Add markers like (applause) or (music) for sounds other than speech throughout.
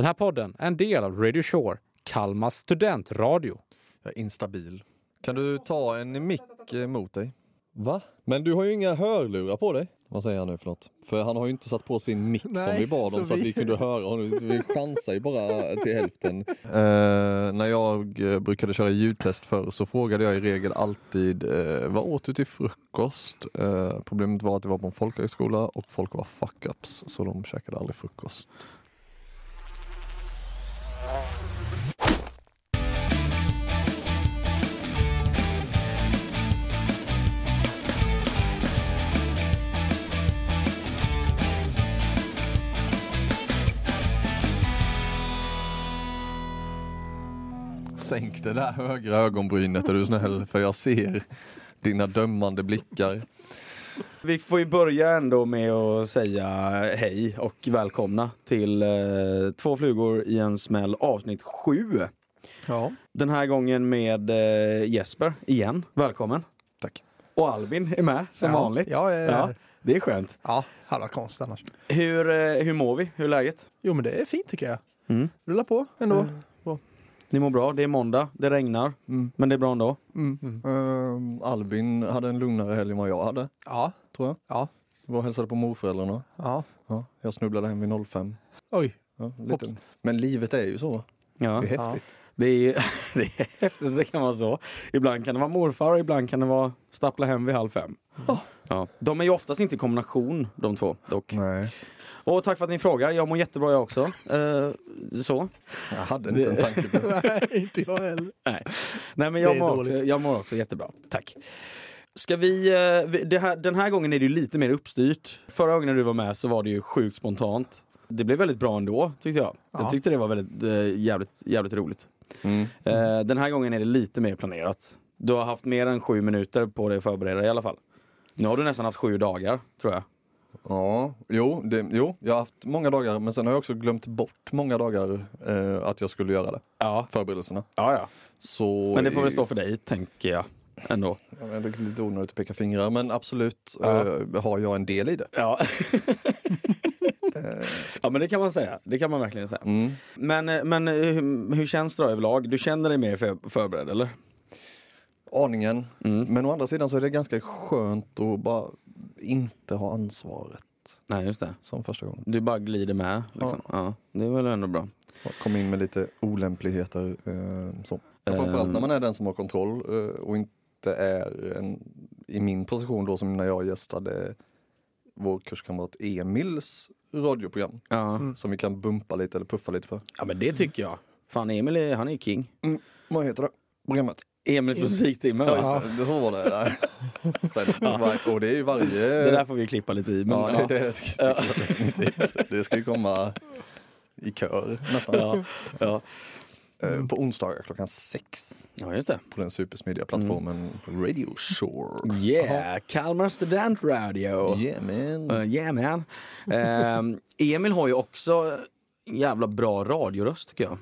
Den här podden är en del av Radio Shore, Kalmars studentradio. Jag är instabil. Kan du ta en mick mot dig? Va? Men du har ju inga hörlurar på dig. Vad säger han nu för något? För han har ju inte satt på sin mick som vi bad om så så, att vi- vi kunde höra honom. Vi chansar ju bara till hälften. (laughs) Eh, när jag eh, brukade köra ljudtest förr så frågade jag i regel alltid eh, vad åt du till frukost? Eh, problemet var att det var på en folkhögskola och folk var fuck-ups så de käkade aldrig frukost. Sänk det där högra ögonbrynet är du snäll för jag ser dina dömande blickar. Vi får ju börja ändå med att säga hej och välkomna till eh, Två flugor i en smäll avsnitt 7. Ja. Den här gången med eh, Jesper igen, välkommen. Tack. Och Albin är med som Ja. vanligt. Ja, ja, ja. det är skönt. Ja, hade varit konstigt annars. Hur, eh, hur mår vi? Hur är läget? Jo men det är fint tycker jag. Mm. Rulla på ändå. Ni mår bra, det är måndag, det regnar, Mm. men det är bra ändå. Ehm, Albin hade en lugnare helg än vad jag hade, Ja. tror jag. Ja. Var och hälsade på morföräldrarna. Ja. Ja, jag snubblade hem vid 05. Oj. Ja. Men livet är ju så. Ja. Det är häftigt. Det är, (laughs) det är häftigt, det kan vara så. Ibland kan det vara morfar och ibland kan det vara stappla hem vid halv fem. Ja. De är ju oftast inte i kombination de två dock. Nej, Och tack för att ni frågar, jag mår jättebra jag också. Eh, så. jag hade inte en tanke på det. (laughs) Nej, inte jag heller. Nej, Nej men jag mår, också, jag mår också jättebra. Tack. Ska vi, eh, här, den här gången är det ju lite mer uppstyrt. Förra gången när du var med så var det ju sjukt spontant. Det blev väldigt bra ändå tyckte jag. Jag Ja. tyckte det var väldigt eh, jävligt, jävligt roligt. Mm. Eh, den här gången är det lite mer planerat. Du har haft mer än sju minuter på dig att förbereda dig i alla fall. Nu har du nästan haft sju dagar, tror jag. Ja, jo, det, jo, jag har haft många dagar men sen har jag också glömt bort många dagar eh, att jag skulle göra det. Ja, Förberedelserna. ja, ja. Så, Men det får väl stå för dig, tänker jag. Ändå. Jag vet, Det är lite onödigt att peka fingrar men absolut Ja. eh, har jag en del i det. Ja. (laughs) ja, men det kan man säga. Det kan man verkligen säga. Mm. Men, eh, men eh, hur, hur känns det då överlag? Du känner dig mer för, förberedd, eller? Aningen. Mm. Men å andra sidan så är det ganska skönt att bara inte ha ansvaret Nej, just det. som första gången. Du bara glider med. Liksom. Ja. det är väl ändå bra. Kom in med lite olämpligheter. Eh, så. Framförallt när man är den som har kontroll eh, och inte är en, i min position då som när jag gästade vår kurskamrat Emils radioprogram. Ja. Som vi kan bumpa lite eller puffa lite för. ja, men det tycker jag. Fan, Emil är, han är king. Vad heter det? Programmet? Emils musiktimme, Ja, just det. det. Så var det. Där. Sen, och det är ju varje... Det där får vi klippa lite i. Men, Ja, ja, det, det definitivt. Det ska ju komma i kör nästan. ja, ja. Eh, På onsdagar klockan sex ja, just det. på den supersmidiga plattformen Radio Shore. Yeah, Kalmar Student Radio. Yeah man. Uh, yeah man. Ehm, Emil har ju också jävla bra radioröst tycker jag.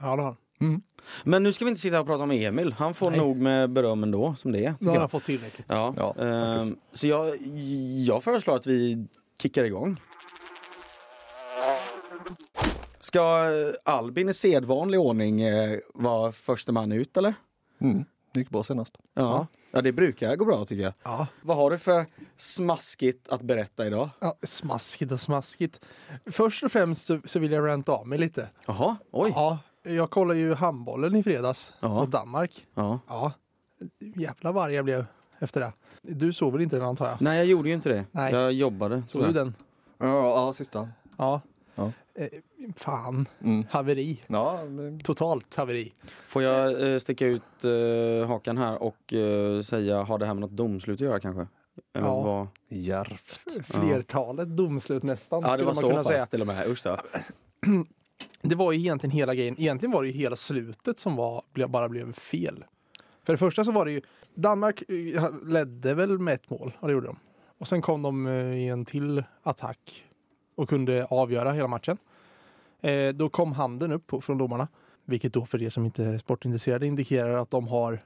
Ja, det har han. Men nu ska vi inte sitta och prata om Emil. Han får Nej. nog med beröm ändå, som det är. Nu har jag. han fått tillräckligt. Ja, Ja, ehm, så jag, jag föreslår att vi kickar igång. Ska Albin i sedvanlig ordning eh, vara första man ut eller? Mm. Det gick bra senast. Ja. ja, det brukar gå bra tycker jag. Ja. Vad har du för smaskigt att berätta idag? ja. Smaskigt och smaskigt. Först och främst så, så vill jag ranta av mig lite. Jaha, oj. Ja, jag kollade ju handbollen i fredags Ja. mot Danmark. Ja. Ja, jävla varg jag blev efter det. Du såg väl inte den antar jag? Nej, jag gjorde ju inte det. Nej. Jag jobbade. Såg du den? Ja, ja sista. Ja. Ja. Eh, fan, Mm. haveri. Ja, det- Totalt haveri. Får jag eh, sticka ut eh, hakan här och eh, säga, har det här med något domslut att göra kanske? Eller Ja. vad? djärvt. Flertalet domslut nästan Ja, det var man så kunna pass säga. till och med. Usch då. (clears throat) Det var ju egentligen hela grejen. Egentligen var det ju hela slutet som var, bara blev fel. För det första så var det ju, Danmark eh, ledde väl med ett mål, och det gjorde de. Och sen kom de eh, i en till attack och kunde avgöra hela matchen. Eh, då kom handen upp på, från domarna, vilket då för er som inte är sportintresserade indikerar att de har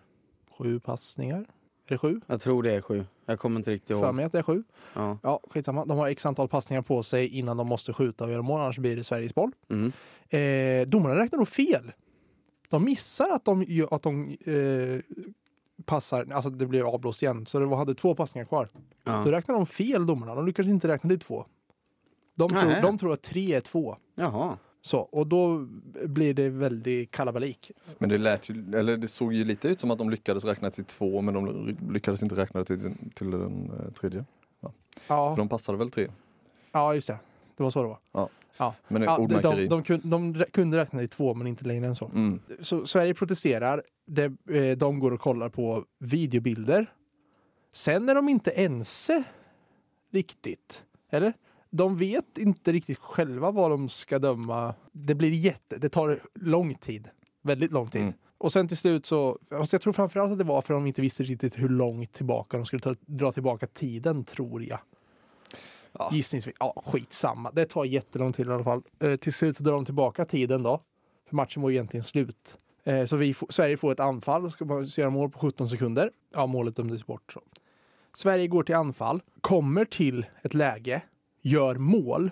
sju passningar. Är det sju? Jag tror det är sju. Jag kommer inte riktigt För ihåg. mig att det är sju. Ja. Ja, skitsamma. De har x antal passningar på sig innan de måste skjuta och göra mål, annars blir det Sveriges boll. Mm. Eh, domarna räknar nog fel. De missar att de, att de eh, passar, alltså det blev avblåst igen, så det var, hade två passningar kvar. Då Ja. räknar de fel domarna, de lyckades inte räkna till två. De tror, de tror att tre är två. Jaha. Så, och då blir det väldigt kalabalik. Men det lät ju, eller det såg ju lite ut som att de lyckades räkna till två men de lyckades inte räkna till, till den eh, tredje. Ja, För de passade väl tre? ja just det. Det var så det var. Ja. Ja. Men det Ja, de, de, de, kunde, de kunde räkna till två, men inte längre än så. Mm. Så Sverige protesterar. Det, eh, de går och kollar på videobilder. Sen är de inte ense riktigt. Eller? De vet inte riktigt själva vad de ska döma. Det blir jätte... Det tar lång tid. Väldigt lång tid. Mm. Och sen till slut så... Fast jag tror framförallt att det var för att de inte visste riktigt hur långt tillbaka de skulle ta, dra tillbaka tiden, tror jag. Ja. Gissningsvis. Ja, skitsamma. Det tar jättelång tid i alla fall. Eh, till slut så drar de tillbaka tiden då. För matchen var ju egentligen slut. Eh, så vi Sverige får ett anfall och ska bara göra mål på 17 sekunder. Ja, målet dömdes bort. Så. Sverige går till anfall, kommer till ett läge, gör mål.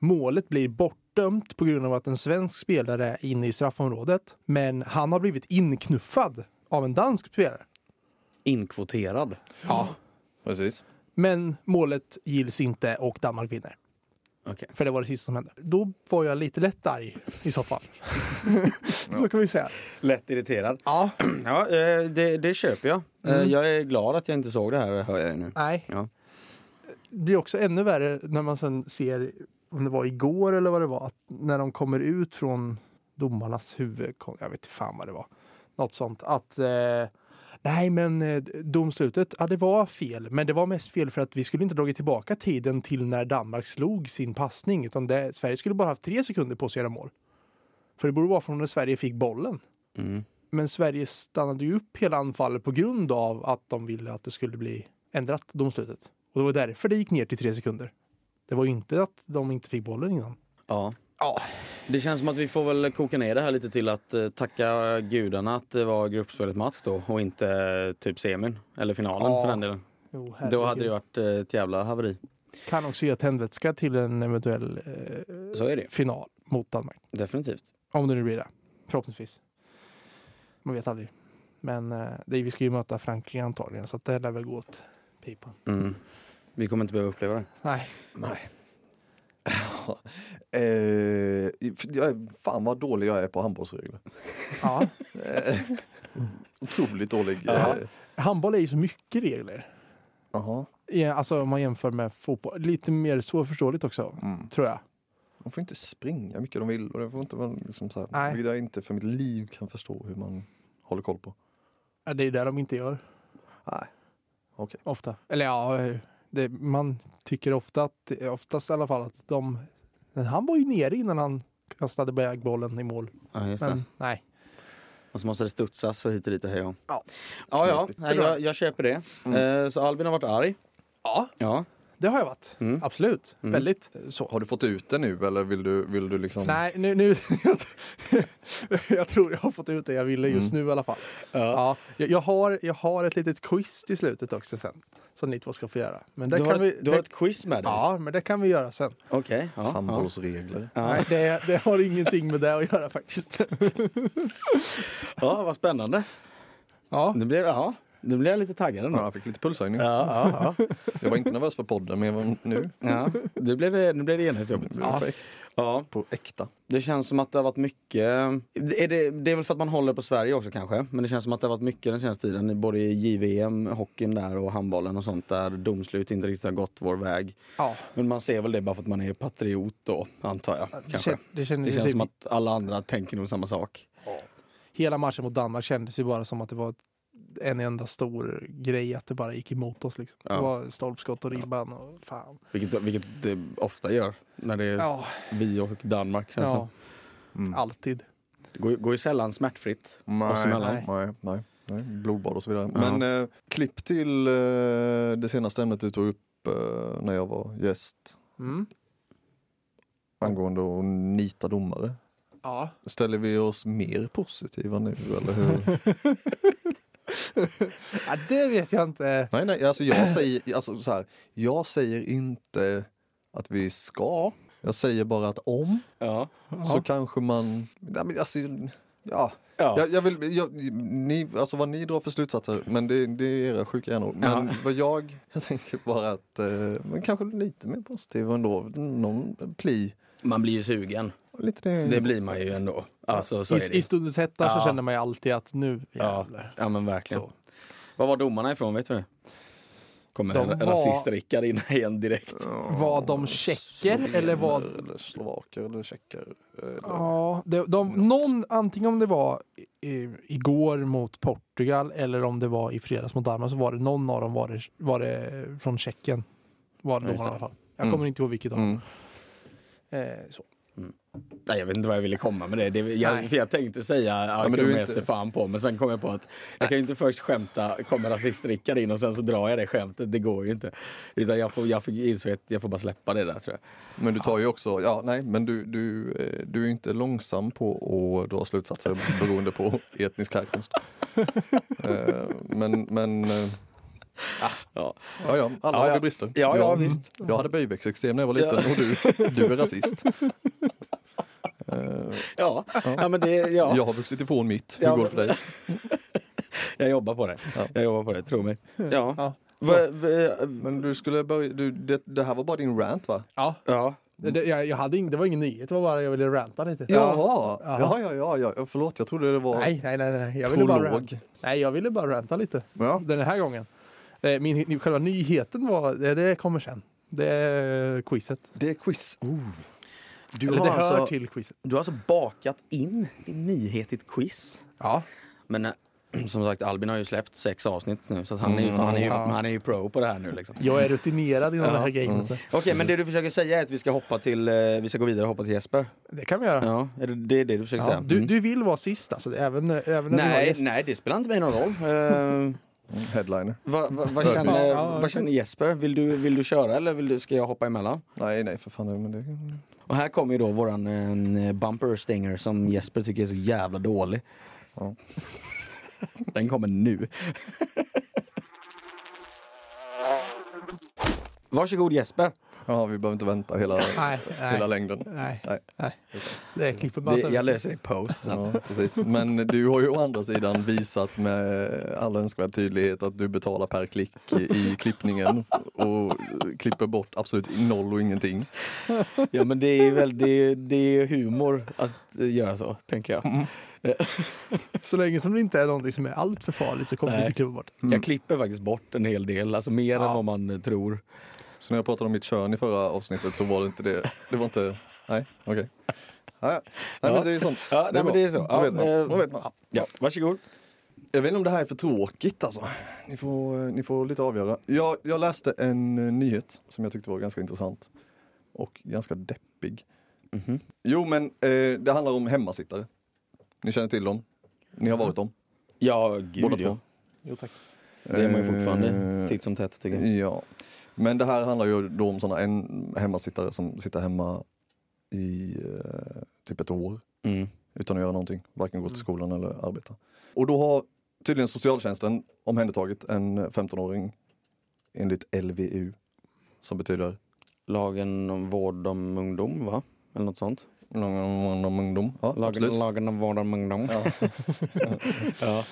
Målet blir bortdömt på grund av att en svensk spelare är inne i straffområdet. Men han har blivit inknuffad av en dansk spelare. Inkvoterad. Ja. Precis. Men målet gills inte och Danmark vinner. Okej. För det var det sista som hände. Då var jag lite lätt arg i så fall. (laughs) så kan vi säga. Lätt irriterad. Ja. Ja, eh, det, det köper jag. Eh, Mm. Jag är glad att jag inte såg det här, hör jag nu. Nej. Ja. Det blir också ännu värre när man sen ser, om det var igår eller vad det var, att när de kommer ut från domarnas huvud, jag vet inte fan vad det var, något sånt, att eh, nej men eh, domslutet, ja det var fel, men det var mest fel för att vi skulle inte dragit tillbaka tiden till när Danmark slog sin passning, utan det, Sverige skulle bara haft tre sekunder på sig att göra mål. För det borde vara från när Sverige fick bollen. Mm. Men Sverige stannade ju upp hela anfallet på grund av att de ville att det skulle bli ändrat domslutet. Och det var därför det gick ner till tre sekunder. Det var ju inte att de inte fick bollen innan. Ja. Ja, Det känns som att vi får väl koka ner det här lite till att eh, tacka gudarna att det var gruppspelet match då och inte eh, typ semin eller finalen Ja. för den delen. jo, Då hade det varit eh, ett jävla haveri. Kan också ge tändvätska till en eventuell eh, Så är det final mot Danmark. definitivt. Om det nu blir det. Förhoppningsvis. Man vet aldrig. Men eh, det, vi ska ju möta Frankrike antagligen så att det lär väl gå åt pipan. Mm. Vi kommer inte behöva uppleva det. Nej. Nej. (laughs) eh, jag fan vad dålig jag är på handbollsregler. Ja. (laughs) Eh, Otroligt dålig. Ja. eh, Handboll är ju så mycket regler. Jaha. Ja, Alltså om man jämför med fotboll. Lite mer svårförståeligt också, Mm. tror jag. De får inte springa mycket de vill och det får inte vara liksom så här, Nej. vilket jag inte för mitt liv kan förstå hur man håller koll på. Ja, Det är det de inte gör Nej. Okej. ofta. Eller ja, det, man tycker ofta att, oftast i alla fall att de... Han var ju nere innan han kastade iväg bollen i mål. Ja, just Men det. nej. Och så måste det studsas och hit och dit och hej och. Ja. Ja, ja. Nej, jag, jag köper det. Eh, så Albin har varit arg. Ja, Ja. Det har jag varit. Mm. Absolut. Mm. Väldigt så. Har du fått ut det nu eller vill du, vill du liksom? Nej, nu... nu (laughs) jag tror jag har fått ut det jag ville just nu i alla fall. Ja. jag, jag, har, jag har ett litet quiz till slutet också sen. Som ni två ska få göra. Men det Du, kan har, vi, du har det, ett quiz med dig? Ja, men det kan vi göra sen. Okej. Ja, ja. Handbollsregler. Ja. Nej, det, det har ingenting med det att göra faktiskt. ja, vad spännande. Ja, Nu blev, ja, nu blev jag lite taggad Ja, jag fick lite pulshöjning. Ja, ja, ja. (laughs) Jag var inte nervös för podden men jag var nu ja. Nu blev det, nu blev det genast jobbigt. Ja. Ja, på äkta. det känns som att det har varit mycket... Är det, det är väl för att man håller på Sverige också kanske. Men det känns som att det har varit mycket den senaste tiden. Både i JVM, hockeyn där och handbollen och sånt där domslut inte riktigt har gått vår väg. ja. Men man ser väl det bara för att man är patriot då, antar jag. Det, Kanske. det, kändes Det känns typ, som att alla andra tänker nog samma sak. Hela matchen mot Danmark kändes ju bara som att det var en enda stor grej att det bara gick emot oss. Liksom. Ja. Det var stolpskott och ribban och fan. Vilket, vilket det ofta gör när det är Ja, vi och Danmark. Känns ja Mm. alltid. det. Går, går ju sällan smärtfritt. oss Nej, emellan. nej, nej, nej, nej. Blodbad och så vidare. Ja. Men eh, klipp till eh, det senaste ämnet du tog upp eh, när jag var gäst Mm. angående att nita domare. Ja. Ställer vi oss mer positiva nu eller hur? (laughs) Ja, det vet jag inte. Nej, nej, alltså jag säger, alltså så här, jag säger inte att vi ska. Jag säger bara att om Ja. så kanske man... Nej, men alltså, ja. Ja. Jag, jag vill, jag, ni, alltså vad ni drar för slutsatser, men det, det är era sjuka hjärnor. Men Ja. vad jag, jag tänker bara att, eh, men kanske lite mer positiv ändå. Någon pli. Man blir ju sugen. Lite det. Det blir man ju ändå. Alltså, så är I, det. I stundens hetta Ja. så känner man ju alltid att nu Ja, jävlar. ja men verkligen. Så. Var var domarna ifrån, vet du det? Kommer De en var- rasist-Rickard in igen direkt. Var de tjecker eller var... Eller slovaker eller tjecker. eller- Ja, det, de, någon, antingen om det var i, igår mot Portugal eller om det var i fredags mot Danmark så var det någon av dem var det, var det från Tjeckien. Var det Ja, någon i alla fall. Jag Mm. kommer inte ihåg vilket av dem. Mm. Eh, så. Nej, jag vet inte vad jag ville komma med det. det jag, jag tänkte säga ja, du är du inte- sig fan på, men sen kom jag på att jag kan ju inte först skämta, kommer rasist-Rickard in och sen så drar jag det skämtet. Det går ju inte. Utan jag får, jag får att jag får bara släppa det där tror jag. Men du tar ju också, ja nej, men du, du, eh, du är ju inte långsam på att dra slutsatser beroende på (laughs) etnisk härkomst. Eh, men, men, Ja. ja ja, alla Ja, har ja. vi brister. Ja, ja, jag, visst. Jag hade böjväxteksem när jag var liten och du, du är rasist. (laughs) Eh, Ja. ja, men det, ja. Jag har vuxit ifrån mitt, hur Ja, går det för dig? (laughs) Jag jobbar på det. Ja. Jag jobbar på det, tro mig. Ja. Ja. Va, va, Men du skulle börja, du, det, det här var bara din rant va? Ja, ja. det, det, jag, jag hade ing, det var ingen nyhet, det var bara jag ville ranta lite. Jaha, Jaha. ja, ja, ja, ja, förlåt jag trodde det var Nej, nej, nej, nej. Jag ville bara ranta. Nej, jag ville bara ranta lite. Ja. Den här gången. Eh, Min, själva nyheten var, det, det kommer sen. Det är quizet. Det är quiz. Du, Eller har alltså, till quizet. du har alltså bakat in din nyhet i ett quiz. Ja. Men eh, som sagt, Albin har ju släppt sex avsnitt nu så han, är ju, Mm, han, är ju, ja. han är ju pro på det här nu liksom. Jag är rutinerad inom Ja. det här gamet. Okej, men det du försöker säga är att vi ska hoppa till, eh, vi ska gå vidare och hoppa till Jesper? Det kan vi göra. Ja, är det det, är det du försöker Ja, säga? du, Mm. du vill vara sist alltså, även, även när du har Nej, gäst. nej, det spelar inte mig någon roll. Headliner. vad, vad, vad, känner, vad känner Jesper? Vill du, vill du köra eller vill du, ska jag hoppa emellan? Nej, nej för fan. Men det... Och här kommer ju då våran eh, bumper stinger som Jesper tycker är så jävla dålig. Ja. (laughs) Den kommer nu. (laughs) Varsågod Jesper. Ja, vi behöver inte vänta hela, Nej, hela nej, längden. nej, Nej. nej. Det klipper man Det, sen. jag löser det i post sen. Ja, precis. Men du har ju å andra sidan visat med all önskvärd tydlighet att du betalar per klick i klippningen och klipper bort absolut noll och ingenting. Ja men det är väl det är, det är humor att göra så, tänker jag. (laughs) Så länge som det inte är någonting som är allt för farligt så kommer vi Nej. inte klippa bort. Jag klipper faktiskt bort en hel del, alltså mer Ja. än vad man tror. Så när jag pratade om mitt kön i förra avsnittet så var det inte det. Det var inte, nej, okej. Ja, ja. Nej, men det är ju sånt. Ja, nej, men det är så. Då vet man. eh, Då vet man. Ja, varsågod. Jag vet inte om det här är för tråkigt alltså. Ni får, ni får lite avgöra. Jag, jag läste en eh, nyhet som jag tyckte var ganska intressant. Och ganska deppig. Mhm. Jo men eh, det handlar om hemmasittare. Ni känner till dem? Ni har varit dem? Ja, gud Båda ja. två? Jo tack. Det är man ju fortfarande Eh, titt som tätt tycker jag. Ja. Men det här handlar ju då om sådana en hemmasittare som sitter hemma i eh, typ ett år Mm. utan att göra någonting. Varken gå till skolan eller arbeta. Och då har tydligen socialtjänsten omhändertagit en 15-åring enligt LVU. Som betyder Lagen om vård om ungdom, va? Eller något sånt? någon om ungdom. Ja, Lagen, absolut. lagen om vård om ungdom. Ja. (laughs) Ja.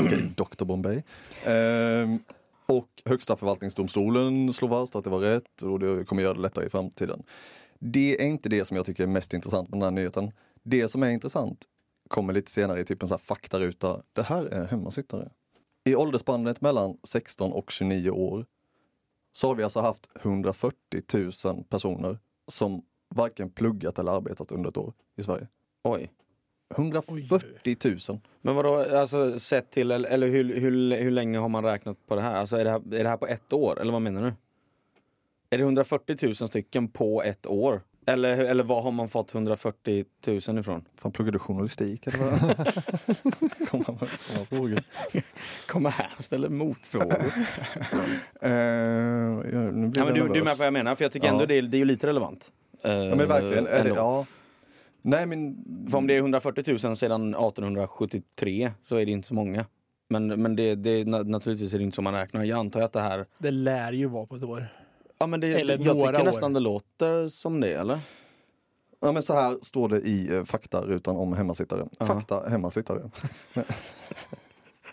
Okej, Dr Bombay. Ehm, och Högsta förvaltningsdomstolen slår fast att det var rätt och det kommer göra det lättare i framtiden. Det är inte det som jag tycker är mest intressant med den här nyheten. Det som är intressant kommer lite senare i typ en sån här faktaruta. Det här är hemmasittare. I åldersspannet mellan 16 och 29 år så har vi alltså haft 140 000 personer som varken pluggat eller arbetat under ett år i Sverige. Oj. 140 000. Men vadå, alltså sett till, eller, eller hur, hur, hur länge har man räknat på det här? Alltså är det här, är det här på ett år, eller vad menar du? Är det 140 000 stycken på ett år? Eller, eller vad har man fått 140 000 ifrån? Fan, pluggar du journalistik eller vad? (laughs) Kommer med frågor? Kom här och ställer motfrågor. (laughs) Eh, ja, nu blir ja, men du, du är med på vad jag menar, för jag tycker Ja. ändå det, är- det är lite relevant. Eh, Ja men verkligen. Är det, ja. Nej men... För om det är 140 000 sedan 1873 så är det inte så många. Men, men det, det, na- naturligtvis är det inte så man räknar. Jag antar att det här... Det lär ju vara på ett år. Ja, men det, Eller jag några tycker år. nästan det låter som det, eller? Ja, men så här står det i eh, faktarutan om hemmasittare. Ja. Fakta hemmasittare. (laughs)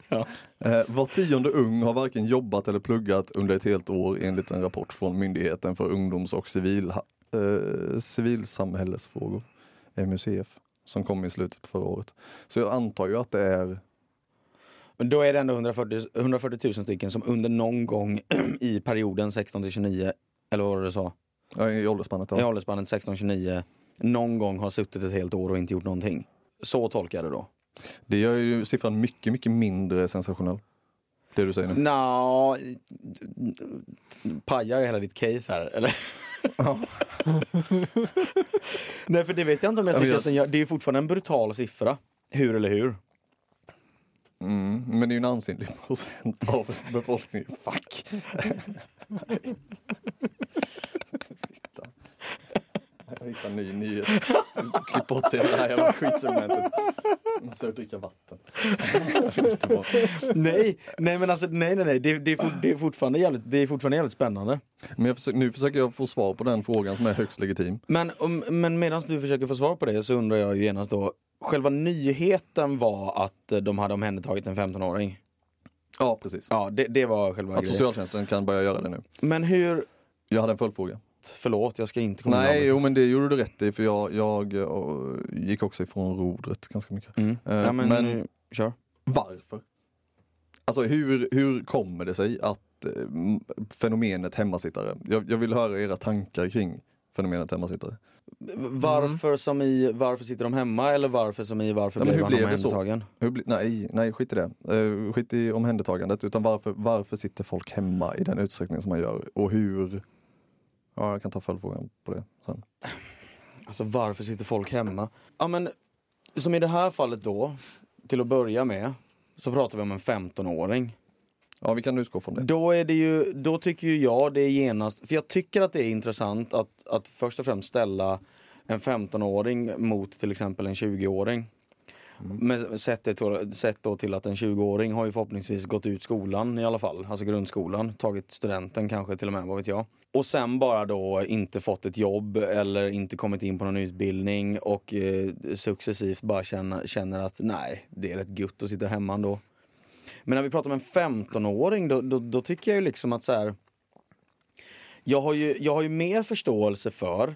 Ja. Eh, var tionde ung har varken jobbat eller pluggat under ett helt år enligt en rapport från Myndigheten för ungdoms och civil, eh, civilsamhällesfrågor, MUCF, som kom i slutet på förra året. Så jag antar ju att det är Men då är det ändå 140, 140 000 stycken som under någon gång (clears throat) i perioden 16 till 29, eller vad var det du sa? ja, i åldersspannet. I Ja. åldersspannet 16 29, någon gång har suttit ett helt år och inte gjort någonting. Så tolkar jag det då. Det gör ju siffran mycket, mycket mindre sensationell. Det du säger nu. Nå, pajar jag hela ditt case här, eller? (laughs) Nej, för det vet jag inte om jag Ja, men tycker jag- att den gör. Det är fortfarande en brutal siffra. Hur eller hur? Mm, men det är ju en ansenlig procent av befolkningen. Fuck! (laughs) Jag hittar en ny nyhet. Klipp bort det här jävla skitsegmentet. Jag måste dricka vatten. nej, nej men alltså nej nej nej, det, det, är, fort, det, är, fortfarande jävligt, det är fortfarande jävligt spännande. Men jag försöker, nu försöker jag få svar på den frågan som är högst legitim. Men, om, men medan du försöker få svar på det så undrar jag ju genast då, själva nyheten var att eh, de hade omhändertagit en 15-åring. Ja, precis. Ja, det, det var själva Att grejen. socialtjänsten kan börja göra det nu. Men hur, Jag hade en följdfråga. Förlåt jag ska inte komma Nej, jo men det gjorde du rätt i för jag, jag eh, gick också ifrån rodret ganska mycket. Mm. Eh, Ja, men, men- eh, kör. Varför? Alltså hur, hur kommer det sig att eh, fenomenet hemmasittare, jag, jag vill höra era tankar kring fenomenet hemmasittare. Varför som i varför sitter de hemma eller varför som i varför Ja, blev hur han omhändertagen? Hur nej, nej, skit i det. Eh, skit i omhändertagandet, utan varför, varför sitter folk hemma i den utsträckning som man gör? Och hur, ja jag kan ta följdfrågan på det sen. Alltså varför sitter folk hemma? Ja men, som i det här fallet då, till att börja med, så pratar vi om en 15-åring. Ja vi kan utgå från det. Då är det ju, då tycker ju jag det är genast, för jag tycker att det är intressant att, att först och främst ställa en 15-åring mot till exempel en 20-åring. Men sett, det till, sett då till att en 20-åring har ju förhoppningsvis gått ut skolan i alla fall, alltså grundskolan, tagit studenten kanske till och med, vad vet jag. Och sen bara då inte fått ett jobb eller inte kommit in på någon utbildning och eh, successivt bara känner, känner att nej, det är rätt gött att sitta hemma ändå. Men när vi pratar om en 15-åring då, då, då tycker jag ju liksom att så här. Jag har ju, jag har ju mer förståelse för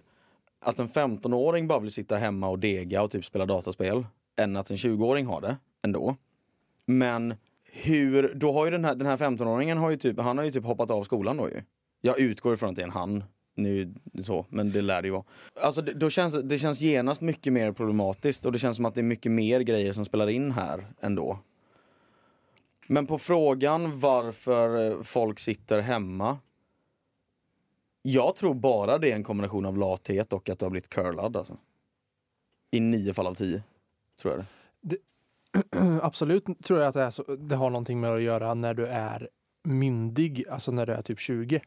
att en 15-åring bara vill sitta hemma och dega och typ spela dataspel än att en 20-åring har det ändå. Men hur, då har ju den här, den här 15-åringen har ju typ, han har ju typ hoppat av skolan då ju. Jag utgår ifrån att det är en han. Nu det så, men det lär det ju vara. Alltså det, då känns, det känns genast mycket mer problematiskt och det känns som att det är mycket mer grejer som spelar in här ändå. Men på frågan varför folk sitter hemma. Jag tror bara det är en kombination av lathet och att du har blivit curlad alltså. I nio fall av tio, tror jag det. (clears throat) Absolut tror jag att det, är så, det har någonting med att göra när du är myndig, alltså när du är typ 20.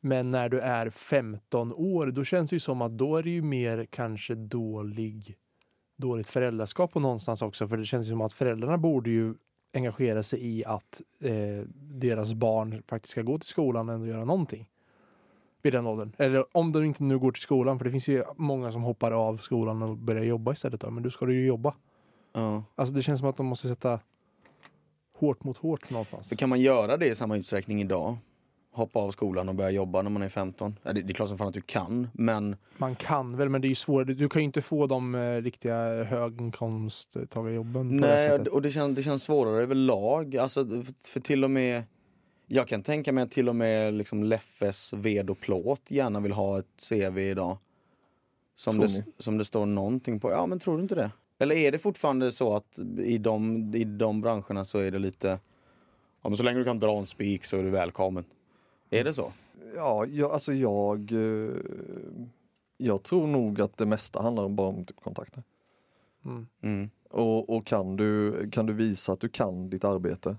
Men när du är 15 år, då känns det ju som att då är det ju mer kanske dålig, dåligt föräldraskap på någonstans också. För det känns ju som att föräldrarna borde ju engagera sig i att eh, deras barn faktiskt ska gå till skolan och ändå göra någonting. Vid den åldern. Eller om de inte nu går till skolan, för det finns ju många som hoppar av skolan och börjar jobba istället. Då. Men då ska du ju jobba. Ja. Alltså det känns som att de måste sätta hårt mot hårt någonstans. Så kan man göra det i samma utsträckning idag? Hoppa av skolan och börja jobba när man är 15? Ja, det, det är klart som fan att du kan, men Man kan väl, men det är ju svårt. Du kan ju inte få de eh, riktiga höginkomsttagarjobben det Nej, sättet. och det känns, det känns svårare överlag. Alltså, för, för till och med... Jag kan tänka mig att till och med liksom Leffes ved och plåt gärna vill ha ett CV idag. Som det, som det står någonting på. Ja, men tror du inte det? Eller är det fortfarande så att i de, i de branscherna så är det lite... Ja, men så länge du kan dra en spik så är du välkommen. Är det så? Ja, jag, alltså jag, eh, jag tror nog att det mesta handlar bara om typ kontakter. Mm. Mm. Och, och kan, du, kan du visa att du kan ditt arbete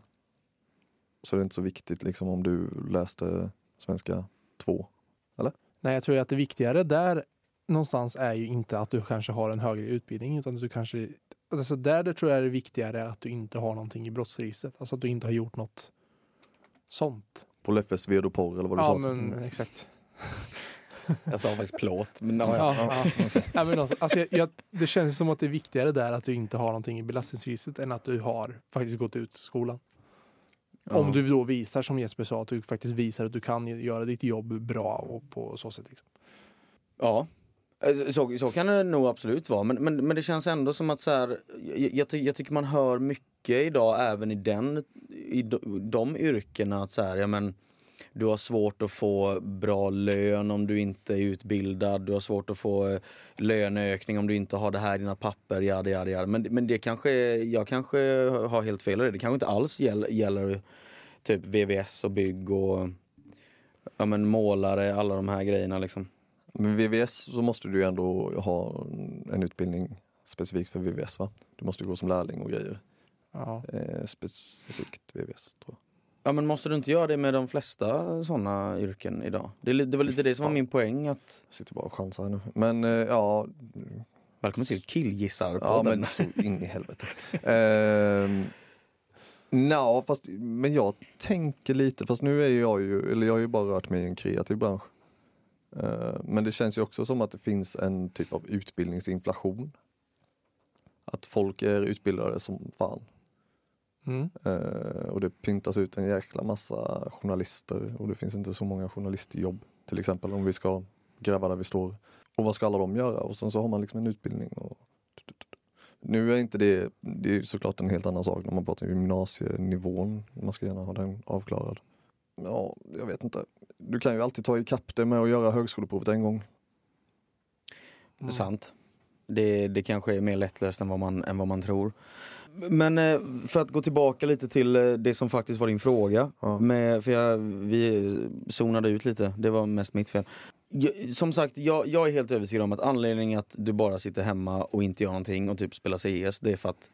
så är det inte så viktigt liksom om du läste svenska 2. Nej, jag tror att det viktigare där någonstans är ju inte att du kanske har en högre utbildning utan att du kanske alltså där det tror jag är det viktigare är att du inte har någonting i brottsregistret. Alltså att du inte har gjort något sånt. På Leffes ved och porr eller vad du Ja sa? men exakt. (laughs) Jag sa faktiskt plåt, men (laughs) ja, ja. Ja, ja. ja, men alltså, alltså, jag, jag, det känns som att det är viktigare där att du inte har någonting i belastningsregistret än att du har faktiskt gått ut skolan. Om du då visar som Jesper sa att du faktiskt visar att du kan göra ditt jobb bra och på så sätt. Liksom. Ja, Eh, så, så kan det nog absolut vara. Men, men, men det känns ändå som att så här, jag, jag, jag tycker man hör mycket idag även i, den, i de, de yrkena att så här, ja, men, du har svårt att få bra lön om du inte är utbildad. Du har svårt att få eh, löneökning om du inte har det här i dina papper. Jada, jada, jada. Men, men det kanske, jag kanske har helt fel i det. Det kanske inte alls gäller, gäller typ VVS och bygg och ja, men målare, alla de här grejerna liksom. Men VVS så måste du ju ändå ha en utbildning specifikt för VVS va? Du måste gå som lärling och grejer. Ja. Eh, specifikt VVS tror jag. Ja men måste du inte göra det med de flesta sådana yrken idag? Det, det var lite det som var min poäng att... Jag sitter bara och chansar nu. Men eh, ja, Välkommen till killgissar ja men så in i helvete. Eh, Nja, fast men jag tänker lite, fast nu är jag ju, eller jag har ju bara rört mig i en kreativ bransch. Eh, men det känns ju också som att det finns en typ av utbildningsinflation. Att folk är utbildade som fan. Mm. Eh, och det pyntas ut en jäkla massa journalister och det finns inte så många journalistjobb. Till exempel om vi ska gräva där vi står. Och vad ska alla de göra? Och sen så har man liksom en utbildning. Och... Nu är inte det, det är såklart en helt annan sak när man pratar gymnasienivån. Man ska gärna ha den avklarad. Ja, jag vet inte. Du kan ju alltid ta ikapp det med att göra högskoleprovet en gång. Mm. Sant. Det, det kanske är mer lättlöst än vad man, än vad man tror. Men eh, för att gå tillbaka lite till eh, det som faktiskt var din fråga. Ja. Med, för jag, vi zonade ut lite, det var mest mitt fel. Jag, som sagt, jag, jag är helt övertygad om att anledningen att du bara sitter hemma och inte gör någonting och typ spelar CS, det är för att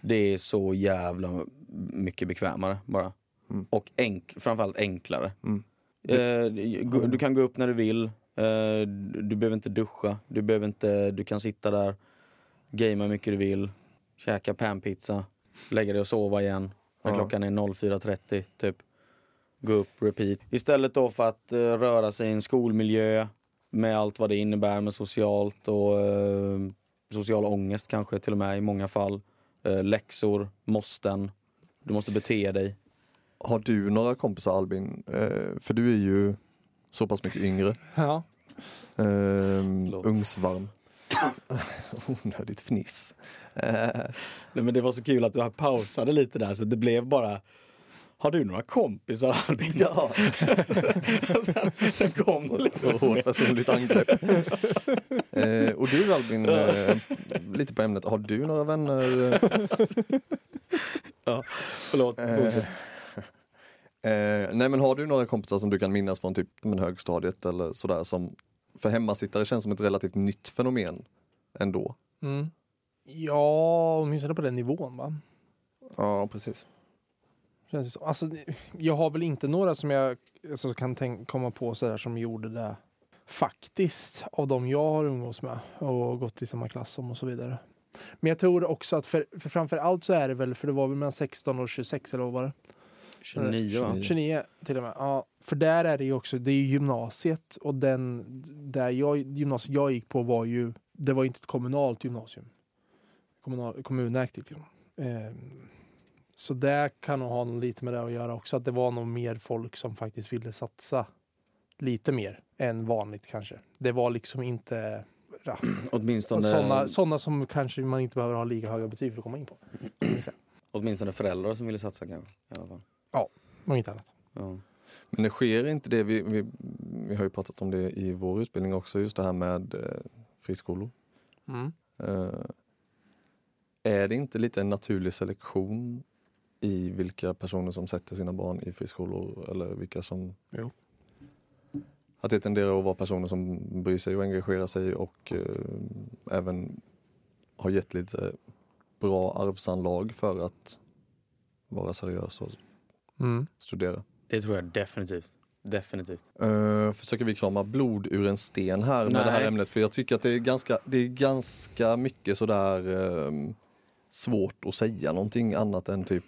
det är så jävla mycket bekvämare bara. Mm. Och enk, framförallt enklare. Mm. Eh, gå- du kan gå upp när du vill, eh, du du behöver inte duscha, du, behöver inte, du kan sitta där, gamea hur mycket du vill, käka panpizza, lägga dig och sova igen när Ja. klockan är 04.30 typ. Gå upp, repeat. Istället då för att eh, röra sig i en skolmiljö med allt vad det innebär med socialt och eh, social ångest kanske till och med i många fall. Eh, läxor, måsten, du måste bete dig. Har du några kompisar Albin? För du är ju så pass mycket yngre. Ja. Ehm, Förlåt. (laughs) Onödigt fniss. Eh, Nej, men det var så kul att du pausade lite där så det blev bara Har du några kompisar (laughs) Albin? ja, (laughs) sen, sen kom det liksom så hårt personligt angrepp. Eh, och du Albin, eh, lite på ämnet. Har du några vänner? ja, Förlåt, Eh, eh, nej men har du några kompisar som du kan minnas från typ men, högstadiet eller sådär som för hemmasittare känns som ett relativt nytt fenomen ändå. Mm. Ja, åtminstone på den nivån va? Ja precis. Känns det som. Alltså, jag har väl inte några som jag alltså, kan tänk, komma på sådär som gjorde det faktiskt av de jag har umgås med och gått i samma klass som och så vidare. Men jag tror också att för, för framför allt så är det väl, för det var väl mellan 16 och 26 eller vad var det? 29 va? 29. 29 till och med. Ja, för där är det ju också, det är ju gymnasiet och den där jag, gymnasiet jag gick på var ju, det var inte ett kommunalt gymnasium. Kommunal, kommunägt liksom. Ehm, så det kan nog ha lite med det att göra också, att det var nog mer folk som faktiskt ville satsa lite mer än vanligt kanske. Det var liksom inte ja, (clears throat) Åtminstone, sådana, sådana som kanske man inte behöver ha lika höga betyg för att komma in på. (clears throat) åtminstone föräldrar som ville satsa kanske. I alla fall. Om inte annat. Ja. Men det sker inte det, vi, vi, vi har ju pratat om det i vår utbildning också, just det här med eh, friskolor. Mm. Eh, är det inte lite en naturlig selektion i vilka personer som sätter sina barn i friskolor eller vilka som... Jo. Att det tenderar att vara personer som bryr sig och engagerar sig och eh, även har gett lite bra arvsanlag för att vara seriös och Mm. studera. Det tror jag definitivt. Definitivt. Uh, försöker vi krama blod ur en sten här med Nej. det här ämnet? För jag tycker att det är ganska, det är ganska mycket sådär... ehm, svårt att säga någonting annat än typ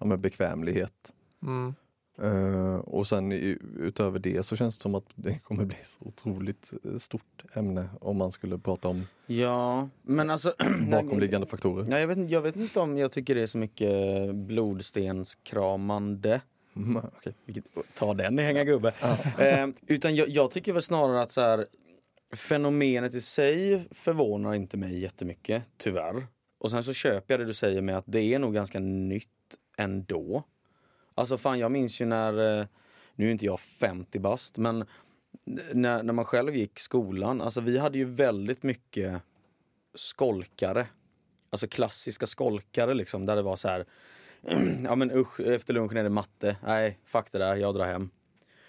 ja, men bekvämlighet. Mm. Eh, och sen i, utöver det så känns det som att det kommer bli så otroligt eh, stort ämne om man skulle prata om Ja, men alltså... (clears throat) bakomliggande faktorer. Ja, jag, vet, jag vet inte om jag tycker det är så mycket blodstenskramande. Mm, okej. Vilket, ta den i hänga gubbe. (laughs) Eh, utan jag, jag tycker väl snarare att så här, fenomenet i sig förvånar inte mig jättemycket, tyvärr. Och sen så köper jag det du säger med att det är nog ganska nytt ändå. Alltså fan, jag minns ju när, eh, nu är inte jag 50 bast, men när, när man själv gick skolan, alltså vi hade ju väldigt mycket skolkare. Alltså klassiska skolkare liksom, där det var så här (clears throat) ja men usch, efter lunchen är det matte. Nej, fuck det där, jag drar hem.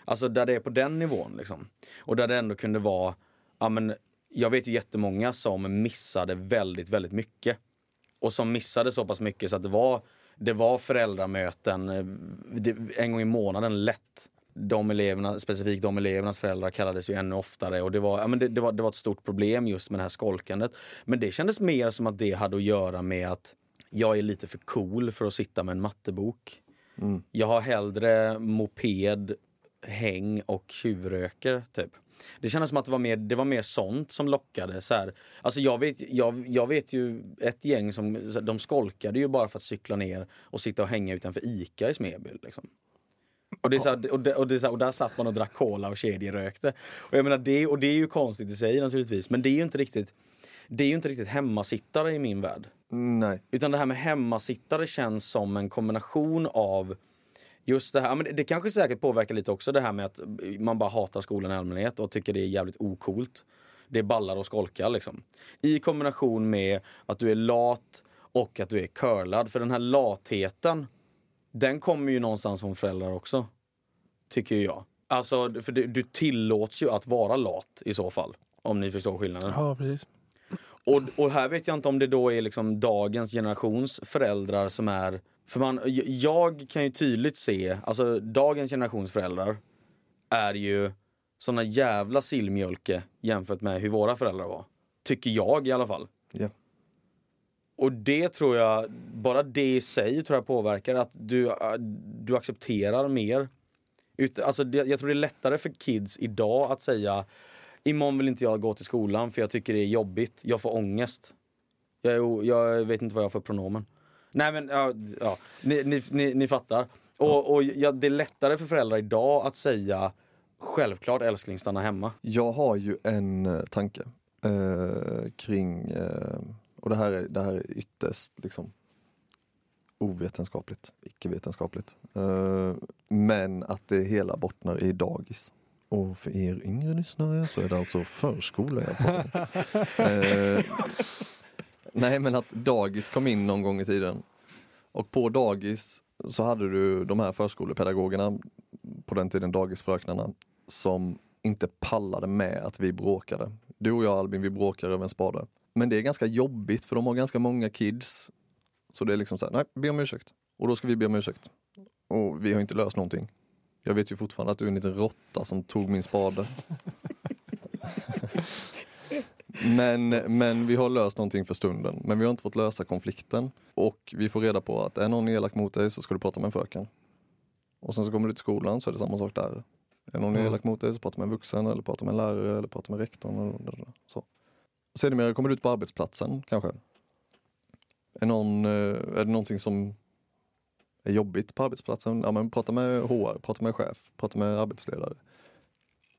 Alltså där det är på den nivån liksom. Och där det ändå kunde vara, ja men jag vet ju jättemånga som missade väldigt, väldigt mycket. Och som missade så pass mycket så att det var, det var föräldramöten eh, det- en gång i månaden lätt. De eleverna, specifikt de elevernas föräldrar kallades ju ännu oftare och det var, ja, men det, det, var, det var ett stort problem just med det här skolkandet. Men det kändes mer som att det hade att göra med att jag är lite för cool för att sitta med en mattebok. Jag har hellre moped, häng och tjuvröker typ. Det kändes som att det var mer, det var mer sånt som lockade. Så här. Alltså jag, vet, jag, jag vet ju ett gäng som de skolkade ju bara för att cykla ner och sitta och hänga utanför Ica i Smeby. Liksom. Och, det är så här, och, det, och, det är så här, och där satt man och drack cola och kedjerökte. Och, jag menar, det, och det är ju konstigt i sig naturligtvis, men det är ju inte riktigt, det är ju inte riktigt hemmasittare i min värld. Nej. Utan det här med hemmasittare känns som en kombination av just det här, men det, kanske säkert påverkar lite också det här med att man bara hatar skolan i allmänhet och tycker det är jävligt okult. Det är ballar och skolkar liksom. I kombination med att du är lat och att du är curlad. För den här latheten, den kommer ju någonstans från föräldrar också. Tycker jag. Alltså, för du, du tillåts ju att vara lat i så fall. Om ni förstår skillnaden. Ja, precis. Och, och här vet jag inte om det då är liksom dagens generations föräldrar som är... För man, jag kan ju tydligt se, alltså dagens generations föräldrar är ju såna jävla sillmjölke jämfört med hur våra föräldrar var. Tycker jag i alla fall. Ja. Och det tror jag, bara det i sig tror jag påverkar att du, äh, du accepterar mer. Ut, alltså det, jag tror det är lättare för kids idag att säga Imorgon vill inte jag gå till skolan för jag tycker det är jobbigt, jag får ångest. Jag, jag vet inte vad jag har för pronomen. Nej men ja, ja. Ni, ni, ni, ni fattar. Och, och ja, det är lättare för föräldrar idag att säga Självklart älskling stanna hemma. Jag har ju en eh, tanke eh, kring, eh, och det här, är, det här är ytterst liksom ovetenskapligt, icke-vetenskapligt. Eh, men att det hela bottnar i dagis. Och för er yngre lyssnare så är det alltså förskola jag pratar om. (laughs) eh, Nej men att dagis kom in någon gång i tiden. Och på dagis så hade du de här förskolepedagogerna, på den tiden dagisfröknarna, som inte pallade med att vi bråkade. Du och jag Albin, vi bråkar över en spade. Men det är ganska jobbigt för de har ganska många kids. Så det är liksom så här, nej, be om ursäkt. Och då ska vi be om ursäkt. Och vi har inte löst någonting. Jag vet ju fortfarande att du är en liten råtta som tog min spade. (laughs) Men, men vi har löst någonting för stunden. Men vi har inte fått lösa konflikten. Och vi får reda på att är någon elak mot dig så ska du prata med en fröken. Och sen så kommer du till skolan så är det samma sak där. Är någon Mm. elak mot dig så prata med en vuxen eller prata med en lärare eller prata med rektorn. Eller så. Sedermera kommer du ut på arbetsplatsen kanske. Är, någon, eh, är det någonting som är jobbigt på arbetsplatsen? Ja, men prata med HR, prata med chef, prata med arbetsledare.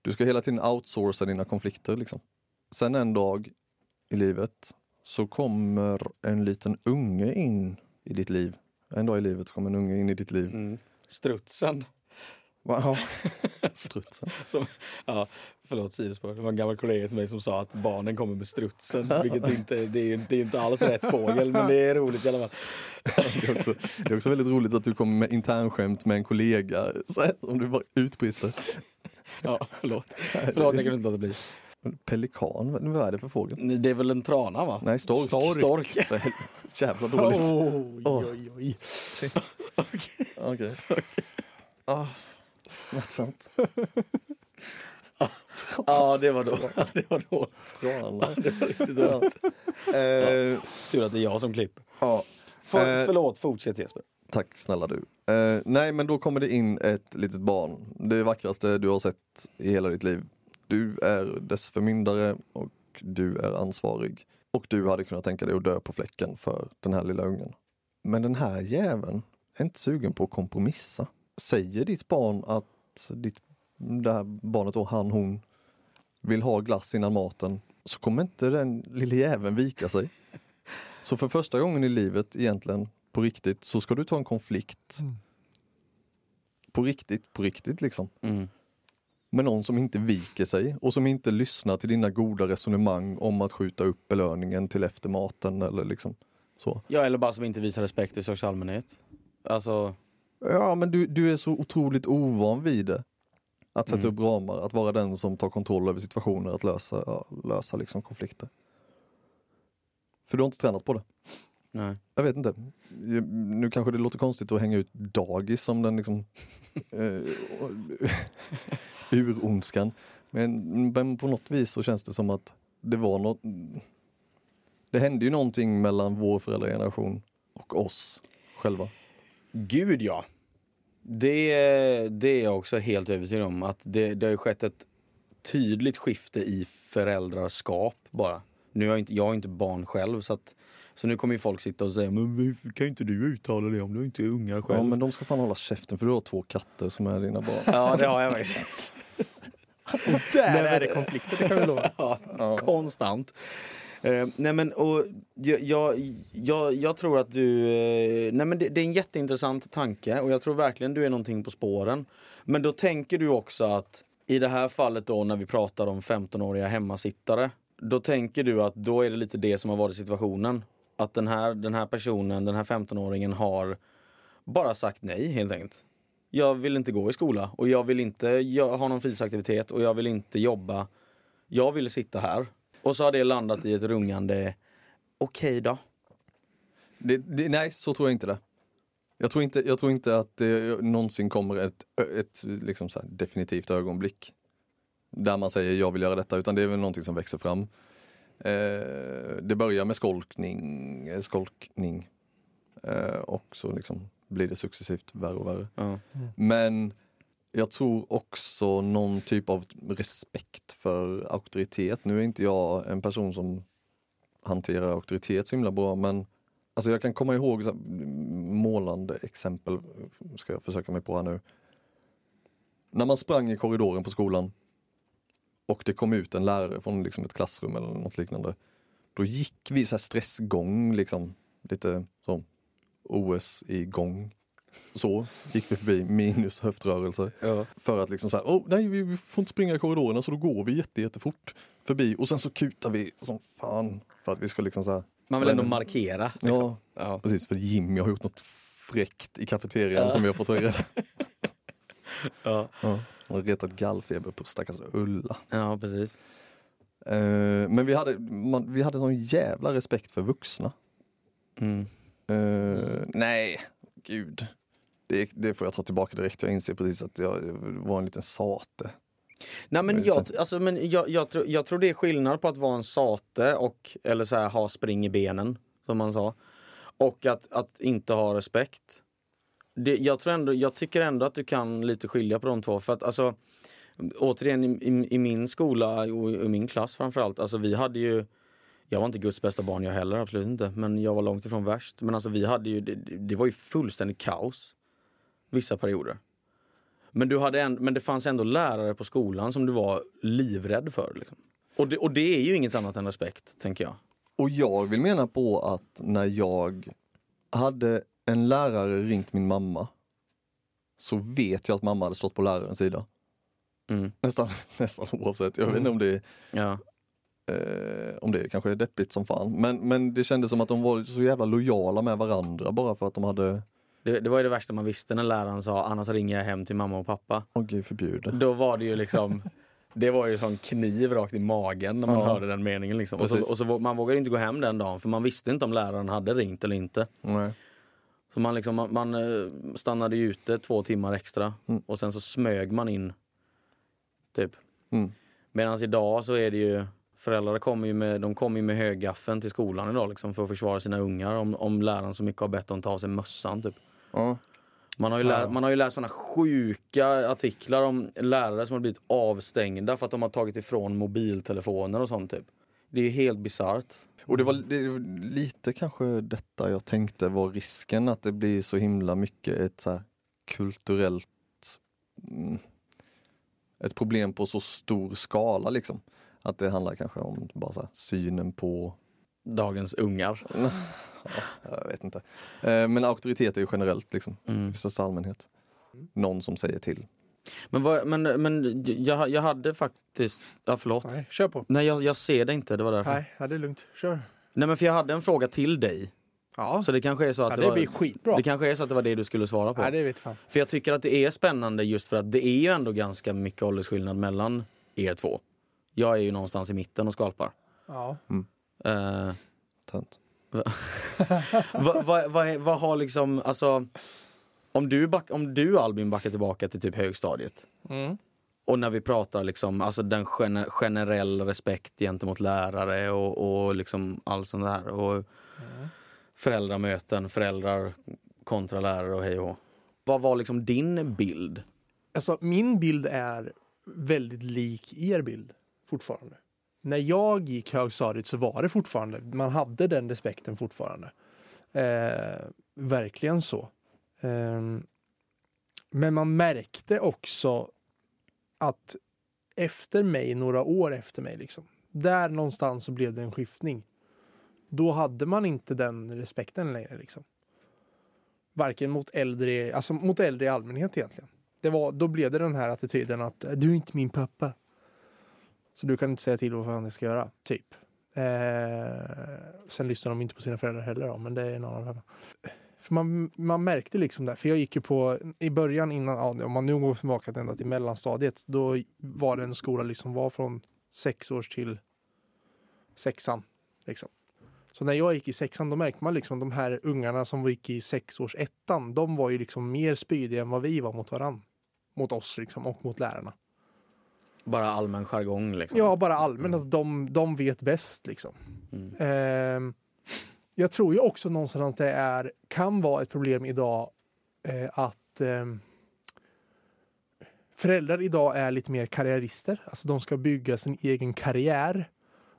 Du ska hela tiden outsourca dina konflikter. Liksom. Sen en dag i livet så kommer en liten unge in i ditt liv. En dag i livet så kommer en unge in i ditt liv. Mm. Strutsen. Wow. (laughs) Strutsen. Som, ja, förlåt sidospår. Det var en gammal kollega till mig som sa att barnen kommer med strutsen. Vilket inte, det är det är inte alls rätt fågel, men det är roligt i alla fall. (laughs) Det är, också, det är också väldigt roligt att du kommer med internskämt med en kollega. Så här, om du bara utbrister. Ja, förlåt. Förlåt, jag kunde inte låta bli. Pelikan, vad- är det för fågel? Det är väl en trana va? Nej, stork. Stork. Stork. (laughs) Jävla dåligt. Oj, oj, oj. Okej. Ah, smärtsamt. (laughs) Ja, det var då. (laughs) Det var då. Trana. Det var riktigt dåligt. (laughs) Eh, Tur att det är jag som klipper. Ja. För, Eh. Förlåt, fortsätt Jesper. Tack snälla du. Eh, nej men då kommer det in ett litet barn. Det vackraste du har sett i hela ditt liv. Du är dess förmyndare och du är ansvarig. Och du hade kunnat tänka dig att dö på fläcken för den här lilla ungen. Men den här jäveln är inte sugen på att kompromissa. Säger ditt barn att ditt, det här barnet då, han, hon, vill ha glass innan maten så kommer inte den lille jäveln vika sig. (laughs) Så för första gången i livet egentligen på riktigt så ska du ta en konflikt. På riktigt, på riktigt liksom. Mm. Med någon som inte viker sig och som inte lyssnar till dina goda resonemang om att skjuta upp belöningen till efter maten eller liksom så. Ja, eller bara som inte visar respekt i största allmänhet. Alltså, Ja men du, du är så otroligt ovan vid det. Att sätta upp ramar, att vara den som tar kontroll över situationer, att lösa, ja, lösa liksom konflikter. För du har inte tränat på det. nej. Jag vet inte. Nu kanske det låter konstigt att hänga ut dagis som den liksom (laughs) eh, (laughs) uronskan. Men, men på något vis så känns det som att det var något. Det hände ju någonting mellan vår föräldrageneration och oss själva. Gud ja. Det, det är jag också helt övertygad om. Att det, det har ju skett ett tydligt skifte i föräldraskap bara. Nu har jag inte, jag har inte barn själv så att så nu kommer ju folk sitta och säga men kan inte du uttala det om du inte är ungar själv? Ja men de ska fan hålla käften för du har två katter som är dina barn. Ja, det har jag faktiskt. (laughs) Där är det konflikter, det kan vi lova. (laughs) Ja, konstant. Eh, nej men och jag, jag, jag, tror att du, eh, nej men det, det är en jätteintressant tanke och jag tror verkligen du är någonting på spåren. Men då tänker du också att i det här fallet då när vi pratar om 15-åriga hemmasittare, då tänker du att då är det lite det som har varit situationen. Att den här, den här personen, den här 15-åringen har bara sagt nej helt enkelt. Jag vill inte gå i skola och jag vill inte ha någon fritidsaktivitet och jag vill inte jobba. Jag vill sitta här. Och så har det landat i ett rungande okej då. Det, det, nej, så tror jag inte det. Jag tror inte, jag tror inte att det någonsin kommer ett, ett liksom så här definitivt ögonblick där man säger jag vill göra detta, utan det är väl någonting som växer fram. Eh, det börjar med skolkning, skolkning eh, och så liksom blir det successivt värre och värre. Ja. Men jag tror också någon typ av respekt för auktoritet. Nu är inte jag en person som hanterar auktoritet så himla bra men alltså jag kan komma ihåg så målande exempel, ska jag försöka mig på här nu. När man sprang i korridoren på skolan och det kom ut en lärare från liksom ett klassrum eller något liknande. Då gick vi så här stressgång, liksom, lite så OS i gång. Så gick vi förbi minus höftrörelser. Ja. För att liksom så här, oh, nej vi får inte springa i korridorerna så då går vi jätte, jättefort förbi och sen så kutar vi som fan för att vi ska liksom så här, Man vill ändå markera. liksom. Ja, Ja. precis för Jimmy har gjort något fräckt i kafeterian som vi har fått reda (laughs) Ja. ja. Han har retat gallfeber på stackars Ulla. ja, precis. Eh, men vi hade, man, vi hade sån jävla respekt för vuxna. Mm. Eh, nej, gud. Det, det får jag ta tillbaka direkt. Jag inser precis att jag var en liten sate. Nej men, jag, alltså, men jag, jag, tror, jag tror det är skillnad på att vara en sate och eller så här, ha spring i benen, som man sa. Och att, att inte ha respekt. Det, jag, tror ändå, jag tycker ändå att du kan lite skilja på de två. För att alltså, återigen i, i, i min skola och i min klass framförallt, alltså vi hade ju jag var inte Guds bästa barn jag heller, absolut inte. Men jag var långt ifrån värst. Men alltså vi hade ju, det, det var ju fullständigt kaos. Vissa perioder. Men, du hade en, men det fanns ändå lärare på skolan som du var livrädd för. Liksom. Och, det, och det är ju inget annat än respekt, tänker jag. Och jag vill mena på att när jag hade en lärare ringt min mamma så vet jag att mamma hade stått på lärarens sida. Mm. Nästan, (laughs) nästan oavsett. Jag vet inte om det, Ja. eh, om det kanske är deppigt som fan. Men, men det kändes som att de var så jävla lojala med varandra bara för att de hade, Det, det var ju det värsta man visste när läraren sa annars ringer jag hem till mamma och pappa. åh gud förbjude. Då var det ju liksom (laughs) Det var ju som kniv rakt i magen när man Ja. hörde den meningen. Liksom. Och, så, och så, man vågade inte gå hem den dagen för man visste inte om läraren hade ringt eller inte. Nej. Så man, liksom, man, man eh, stannade ju ute två timmar extra Mm. och sen så smög man in. Typ. Mm. Medan idag så är det ju Föräldrar kommer ju med, de kommer med högaffeln till skolan idag liksom, för att försvara sina ungar om, om läraren så mycket har bett dem ta av sig mössan. Typ. Ja. Man har ju, lä- man har ju läst såna sjuka artiklar om lärare som har blivit avstängda för att de har tagit ifrån mobiltelefoner och sånt. Typ. Det är helt bisarrt. Och det var, det var lite kanske detta jag tänkte var risken att det blir så himla mycket ett så kulturellt mm, ett problem på så stor skala liksom. Att det handlar kanske om bara synen på, Dagens ungar. (laughs) jag vet inte. Eh, Men auktoritet är ju generellt liksom, Mm. i största allmänhet. Någon som säger till. Men, vad, men, men jag, jag hade faktiskt... Ja, förlåt. Nej, Nej, kör på. jag, jag ser det inte, det var därför. Nej. Nej, ja, det är lugnt. Kör. men för jag hade en fråga till dig. Ja, Så det kanske är så att ja det, det var, blir skitbra. det kanske är så att det var det du skulle svara på. Nej, det vet fan. För jag tycker att det är spännande just för att det är ju ändå ganska mycket åldersskillnad mellan er två. Jag är ju någonstans i mitten och skvalpar. Ja. Eh, Tönt. Vad, vad, vad, vad har liksom, alltså om du, back, om du Albin backar tillbaka till typ högstadiet Mm. och när vi pratar liksom, alltså den gener, generell respekt gentemot lärare och, och liksom allt sånt där och föräldramöten, föräldrar kontra lärare och hej och. Vad var liksom din bild? Alltså, min bild är väldigt lik er bild fortfarande. När jag gick högstadiet så var det fortfarande, man hade den respekten fortfarande. Eh, verkligen så. Eh, men man märkte också att efter mig, några år efter mig, liksom, där någonstans så blev det en skiftning. Då hade man inte den respekten längre. Liksom. Varken mot äldre, alltså mot äldre i allmänhet egentligen. Det var, då blev det den här attityden att du är inte min pappa. Så du kan inte säga till vad fan jag ska göra, typ. Eh, sen lyssnar de inte på sina föräldrar heller då, men det är en annan femma. För man, man märkte liksom det, för jag gick ju på, i början innan, ja, om man nu går tillbaka ända till mellanstadiet, då var det en skola liksom var från sex års till sexan. Liksom. Så när jag gick i sexan då märkte man liksom de här ungarna som gick i sex års ettan, de var ju liksom mer spydiga än vad vi var mot varann. Mot oss liksom och mot lärarna. Bara allmän jargong liksom? Ja, bara allmänt att alltså, de, de vet bäst liksom. Mm. Eh, jag tror ju också någonstans att det är, kan vara ett problem idag eh, att eh, föräldrar idag är lite mer karriärister. Alltså de ska bygga sin egen karriär.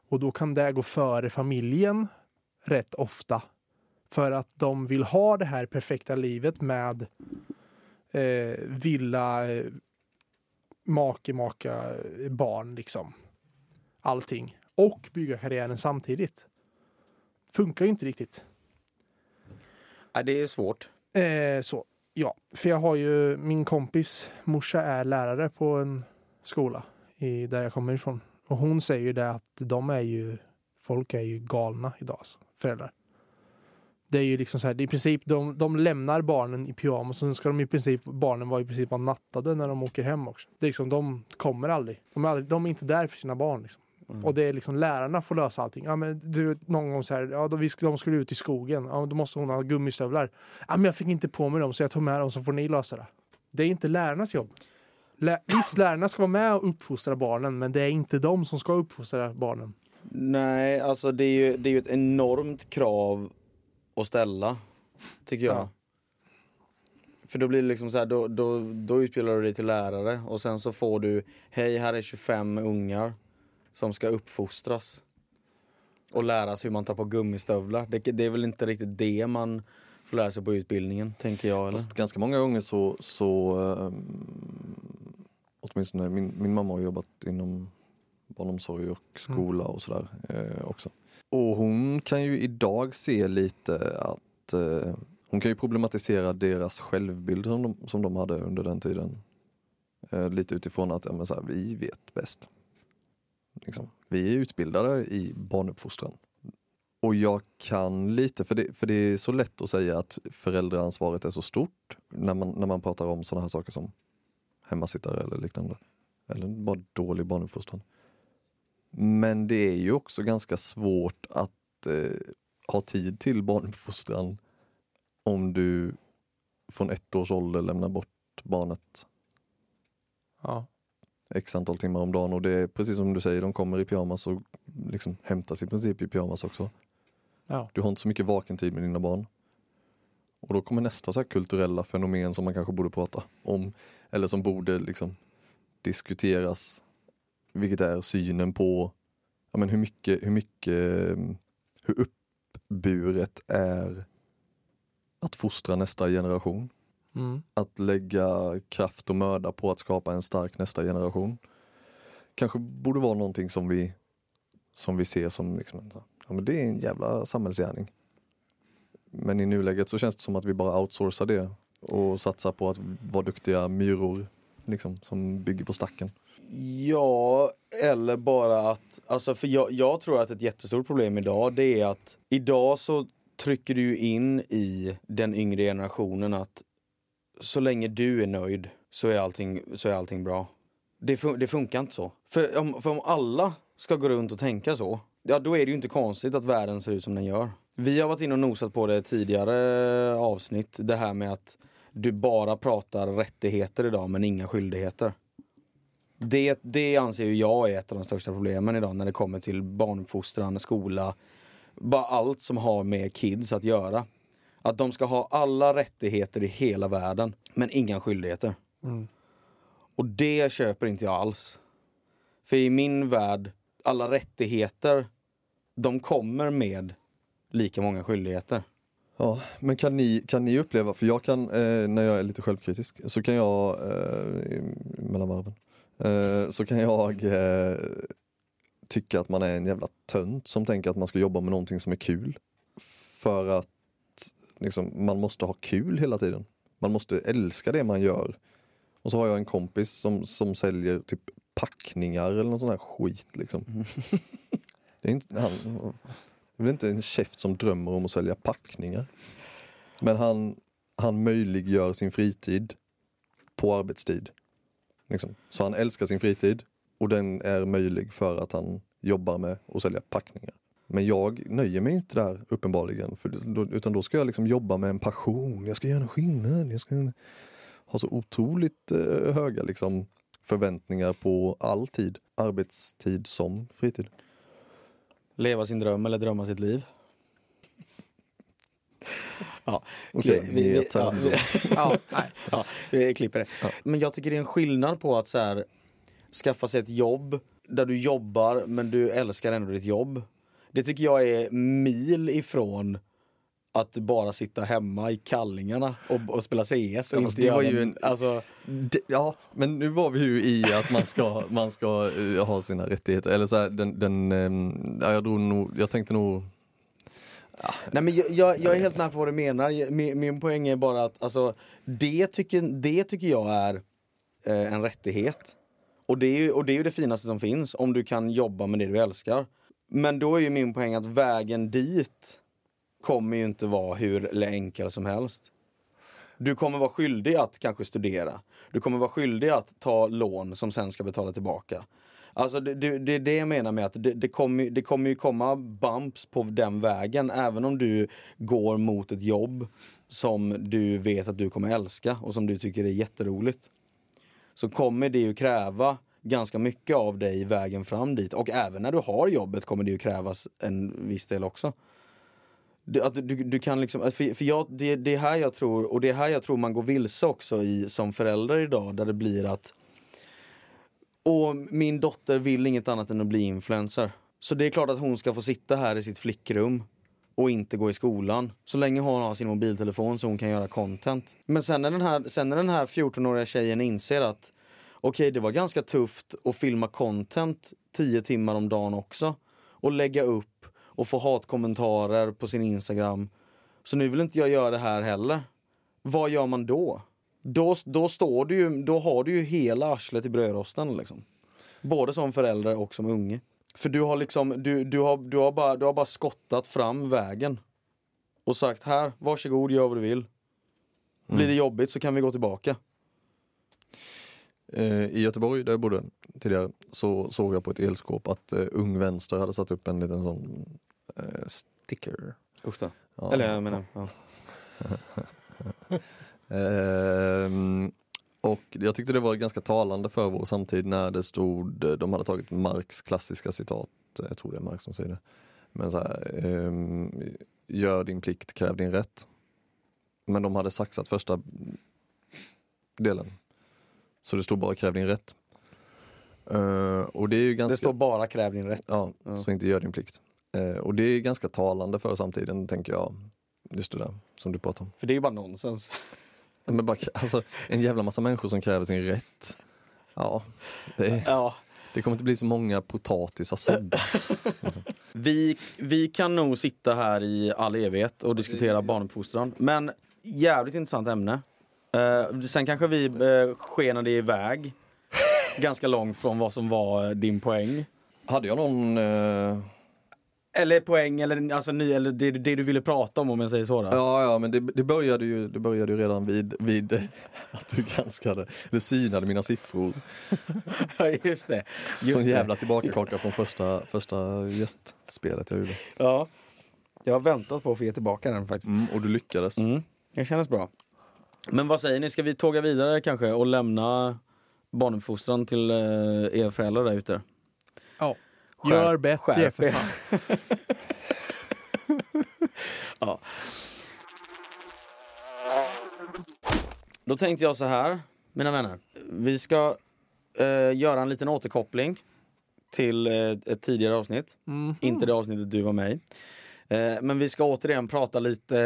Och då kan det gå före familjen rätt ofta. För att de vill ha det här perfekta livet med eh, villa, eh, make, maka, barn liksom. Allting. Och bygga karriären samtidigt. Funkar ju inte riktigt. Nej, det är svårt. Eh, så, ja. För jag har ju, min kompis morsa är lärare på en skola i, där jag kommer ifrån. Och hon säger ju det att de är ju, folk är ju galna idag, alltså, föräldrar. Det är ju liksom så här, i princip, de, de lämnar barnen i pyjamas och sen ska de i princip, barnen vara i princip vara nattade när de åker hem också. Det är liksom, de kommer aldrig. De är, aldrig, de är inte där för sina barn liksom. Och det är liksom lärarna får lösa allting. Ja, men du, någon gång så här, ja, de, de skulle ut i skogen. Ja, då måste hon ha gummistövlar. Ja, men jag fick inte på mig dem så jag tog med dem så får ni lösa det. Det är inte lärarnas jobb. Lä Visst, lärarna ska vara med och uppfostra barnen men det är inte de som ska uppfostra barnen. Nej, alltså det är ju, det är ju ett enormt krav att ställa, tycker jag. Ja. För då blir det liksom så här, då, då, då utbildar du dig till lärare och sen så får du, hej här är 25 ungar som ska uppfostras. Och läras hur man tar på gummistövlar. Det, det är väl inte riktigt det man får lära sig på utbildningen, tänker jag. Eller? Fast ganska många gånger så, så um, åtminstone min, min mamma har jobbat inom barnomsorg och skola och sådär eh, också. Och hon kan ju idag se lite att eh, hon kan ju problematisera deras självbild som de, som de hade under den tiden. Eh, lite utifrån att ja, men så här, vi vet bäst. Liksom. Vi är utbildade i barnuppfostran. Och jag kan lite, för det, för det är så lätt att säga att föräldraansvaret är så stort när man, när man pratar om sådana här saker som hemmasittare eller liknande. Eller bara dålig barnuppfostran. Men det är ju också ganska svårt att eh, ha tid till barnuppfostran om du från ett års ålder lämnar bort barnet Ja. x antal timmar om dagen och det är precis som du säger, de kommer i pyjamas och liksom hämtas i princip i pyjamas också. Ja. Du har inte så mycket vakentid med dina barn. Och då kommer nästa så kulturella fenomen som man kanske borde prata om. Eller som borde liksom diskuteras. Vilket är synen på ja, men hur mycket, hur mycket, mm, hur uppburet är att fostra nästa generation. Mm. Att lägga kraft och möda på att skapa en stark nästa generation. Kanske borde vara någonting som vi, som vi ser som liksom, ja, men det är en jävla samhällsgärning. Men i nuläget så känns det som att vi bara outsourcar det och satsar på att vara duktiga myror liksom, som bygger på stacken. Ja, eller bara att, alltså för jag, jag tror att ett jättestort problem idag det är att idag så trycker du in i den yngre generationen att så länge du är nöjd så är allting, så är allting bra. Det, fun- det funkar inte så. För om, för om alla ska gå runt och tänka så, ja då är det ju inte konstigt att världen ser ut som den gör. Vi har varit inne och nosat på det tidigare eh, avsnitt, det här med att du bara pratar rättigheter idag men inga skyldigheter. Det, det anser jag är ett av de största problemen idag när det kommer till barnuppfostran, skola, bara allt som har med kids att göra. Att de ska ha alla rättigheter i hela världen, men inga skyldigheter. Och det köper inte jag alls. För i min värld, alla rättigheter, de kommer med lika många skyldigheter. Ja, men kan ni, kan ni uppleva, för jag kan, eh, när jag är lite självkritisk, så kan jag, eh, mellan varven, så kan jag eh, tycka att man är en jävla tönt som tänker att man ska jobba med någonting som är kul. För att liksom, man måste ha kul hela tiden. Man måste älska det man gör. Och så har jag en kompis som, som säljer typ packningar eller något sånt här skit liksom. (laughs) Det är, inte, han, det är väl inte en käft som drömmer om att sälja packningar. Men han, han möjliggör sin fritid på arbetstid. Liksom. Så han älskar sin fritid och den är möjlig för att han jobbar med att sälja packningar. Men jag nöjer mig inte där uppenbarligen. För då, utan då ska jag liksom jobba med en passion. Jag ska göra en skillnad. Jag ska ha så otroligt eh, höga liksom, förväntningar på all tid. Arbetstid som fritid. Leva sin dröm eller drömma sitt liv. Ja, Okej, ja, vi- Ja, nej. ja, vi klipper det. Men jag tycker det är en skillnad på att så här, skaffa sig ett jobb där du jobbar men du älskar ändå ditt jobb. Det tycker jag är mil ifrån att bara sitta hemma i kallingarna och, och spela CS. Och Ja, inte det var ju en- alltså, Det, ja, men nu var vi ju i att man ska, man ska eh, ha sina rättigheter. Eller så här, den, den, ehm, ja, jag, drog nog, jag tänkte nog... Nej men jag, jag, jag är helt med på vad du menar. Min, min poäng är bara att alltså, det, tycker, det tycker jag är eh, en rättighet. Och det, är ju, och det är ju det finaste som finns, om du kan jobba med det du älskar. Men då är ju min poäng att vägen dit kommer ju inte vara hur enkel som helst. Du kommer vara skyldig att kanske studera. Du kommer vara skyldig att ta lån som sen ska betala tillbaka. Alltså det, det, det är det jag menar med att det, det, kommer, det kommer ju komma bumps på den vägen även om du går mot ett jobb som du vet att du kommer älska och som du tycker är jätteroligt. Så kommer det ju kräva ganska mycket av dig vägen fram dit och även när du har jobbet kommer det ju krävas en viss del också. Du, att du, du kan liksom, för, för jag, det, det är här jag tror, och det är här jag tror man går vilse också i, som förälder idag, där det blir att och min dotter vill inget annat än att bli influencer. Så det är klart att hon ska få sitta här i sitt flickrum och inte gå i skolan. Så länge hon har sin mobiltelefon så hon kan göra content. Men sen när den här, sen när den här 14-åriga tjejen inser att okej, det var ganska tufft att filma content 10 timmar om dagen också. Och lägga upp och få hatkommentarer på sin Instagram. Så nu vill inte jag göra det här heller. Vad gör man då? Då, då, står du ju, då har du ju hela arslet i brödrosten liksom. Både som förälder och som unge. För du har liksom, du, du, har, du, har bara, du har bara skottat fram vägen. Och sagt här, varsågod, gör vad du vill. Blir det jobbigt så kan vi gå tillbaka. Eh, I Göteborg, där jag bodde tidigare, så såg jag på ett elskåp att eh, Ung Vänster hade satt upp en liten sån eh, sticker. Usch. Ja. Eller jag menar, ja. (laughs) (laughs) Ehm, Och jag tyckte det var ganska talande för vår samtid när det stod, de hade tagit Marx klassiska citat, jag tror det är Marx som säger det. Men så här, ehm, gör din plikt, kräv din rätt. Men de hade saxat första delen. Så det stod bara kräv din rätt. Eh, och det är ju ganska... Det står bara kräv din rätt. Ja, Ja. så inte gör din plikt. Eh, och det är ganska talande för samtiden, tänker jag. Just det där som du pratar om. För det är ju bara nonsens. Men bara, alltså, en jävla massa människor som kräver sin rätt. Ja, det, Ja. det kommer inte bli så många potatisar sådda. (laughs) Vi, vi kan nog sitta här i all evighet och diskutera barnuppfostran. Men jävligt intressant ämne. Eh, sen kanske vi uh, skenade iväg ganska långt från vad som var eh, din poäng. Hade jag någon... Eh, Eller poäng, eller, alltså, ny, eller det, det du ville prata om om jag säger så. Då. ja, ja, men det, det, började ju, det började ju redan vid, vid (laughs) att du granskade, eller synade mina siffror. (laughs) Ja, just det. Just Som det. jävla tillbakakaka från första, första gästspelet jag gjorde. Ja. Jag har väntat på att få ge tillbaka den faktiskt. Mm, och du lyckades. Mm, det kändes bra. Men vad säger ni, ska vi tåga vidare kanske och lämna barnuppfostran till eh, er föräldrar där ute? Ja. Gör bättre skärp för fan. (laughs) Ja. Då tänkte jag så här, mina vänner. Vi ska eh, göra en liten återkoppling till eh, ett tidigare avsnitt. Mhm. Inte det avsnittet du var med i. Eh, men vi ska återigen prata lite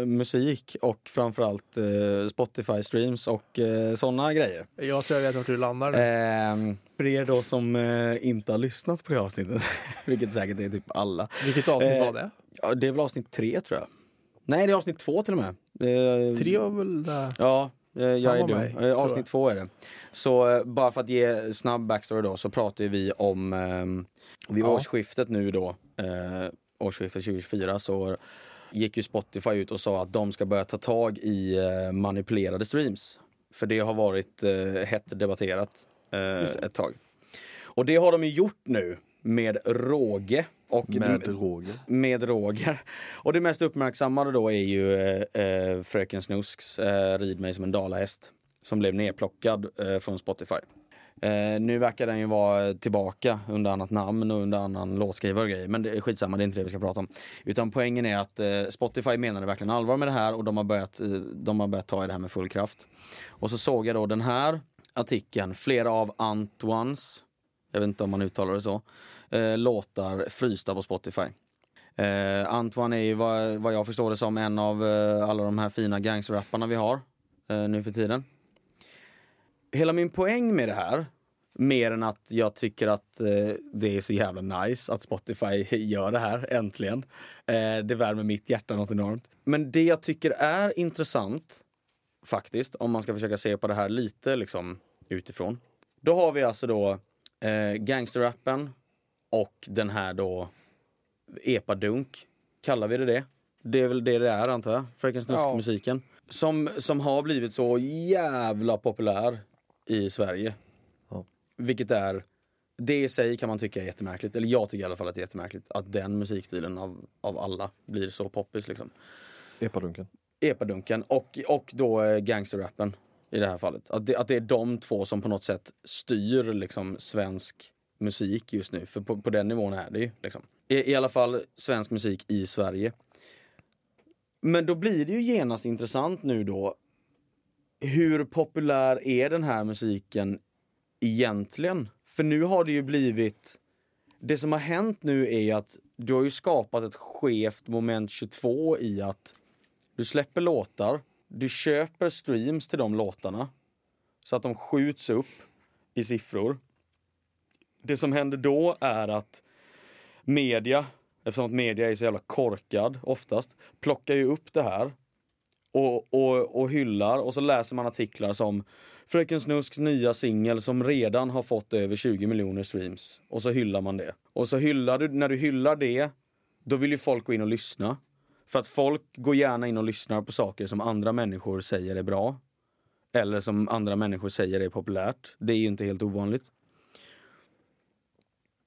eh, musik och framförallt eh, Spotify-streams och sådana grejer. Jag tror jag vet vart du landar nu. Eh, för er då som inte har lyssnat på det avsnittet, (laughs) vilket säkert är typ alla. Vilket avsnitt var det? Ja, det är väl avsnitt tre tror jag. Nej, det är avsnitt två till och med. Tre var väl där? Ja, jag är dum. jag. Avsnitt två är det. Så bara för att ge snabb backstory då så pratar vi om eh, vid Ja. årsskiftet nu då, eh, årsskiftet 2024 så gick ju Spotify ut och sa att de ska börja ta tag i eh, manipulerade streams. För det har varit eh, hett debatterat eh, ett tag. Och det har de ju gjort nu med råge. Och Med Roger. med Roger. Och det mest uppmärksammade då är ju eh, eh, Fröken Snusks eh, Rid mig som en dalahäst. Som blev nedplockad eh, från Spotify. Eh, nu verkar den ju vara tillbaka under annat namn och under annan låtskrivare och grejer. Men det är skitsamma, det är inte det vi ska prata om. Utan poängen är att eh, Spotify menade verkligen allvar med det här och de har, börjat, eh, de har börjat ta i det här med full kraft. Och så såg jag då den här artikeln, flera av Antoines, jag vet inte om man uttalar det så, eh, låtar frysta på Spotify. Eh, Antoine är ju vad, vad jag förstår det som en av eh, alla de här fina gangsterrapparna vi har eh, nu för tiden. Hela min poäng med det här, mer än att jag tycker att eh, det är så jävla nice att Spotify (laughs) gör det här, äntligen. Eh, det värmer mitt hjärta något enormt. Men det jag tycker är intressant, faktiskt, om man ska försöka se på det här lite liksom utifrån. Då har vi alltså då eh, gangsterrappen och den här då epadunk, kallar vi det det? Det är väl det det är antar jag, Fröken Snusk-musiken. Som, som har blivit så jävla populär i Sverige. Ja. Vilket är, det i sig kan man tycka är jättemärkligt, eller jag tycker i alla fall att det är jättemärkligt att den musikstilen av, av alla blir så poppis liksom. Epadunken. Epadunken och, och då eh, gangsterrappen i det här fallet. Att det, att det är de två som på något sätt styr liksom svensk musik just nu. För på, på den nivån är det ju. Liksom. I, I alla fall svensk musik i Sverige. Men då blir det ju genast intressant nu då. Hur populär är den här musiken egentligen? För nu har det ju blivit... Det som har hänt nu är att du har ju skapat ett skevt moment 22 i att du släpper låtar, du köper streams till de låtarna så att de skjuts upp i siffror. Det som händer då är att media, eftersom att media är så jävla korkad oftast, plockar ju upp det här och, och, och hyllar och så läser man artiklar som Fröken Snusks nya singel som redan har fått över 20 miljoner streams. Och så hyllar man det. Och så hyllar du, när du hyllar det, då vill ju folk gå in och lyssna. För att folk går gärna in och lyssnar på saker som andra människor säger är bra. Eller som andra människor säger är populärt. Det är ju inte helt ovanligt.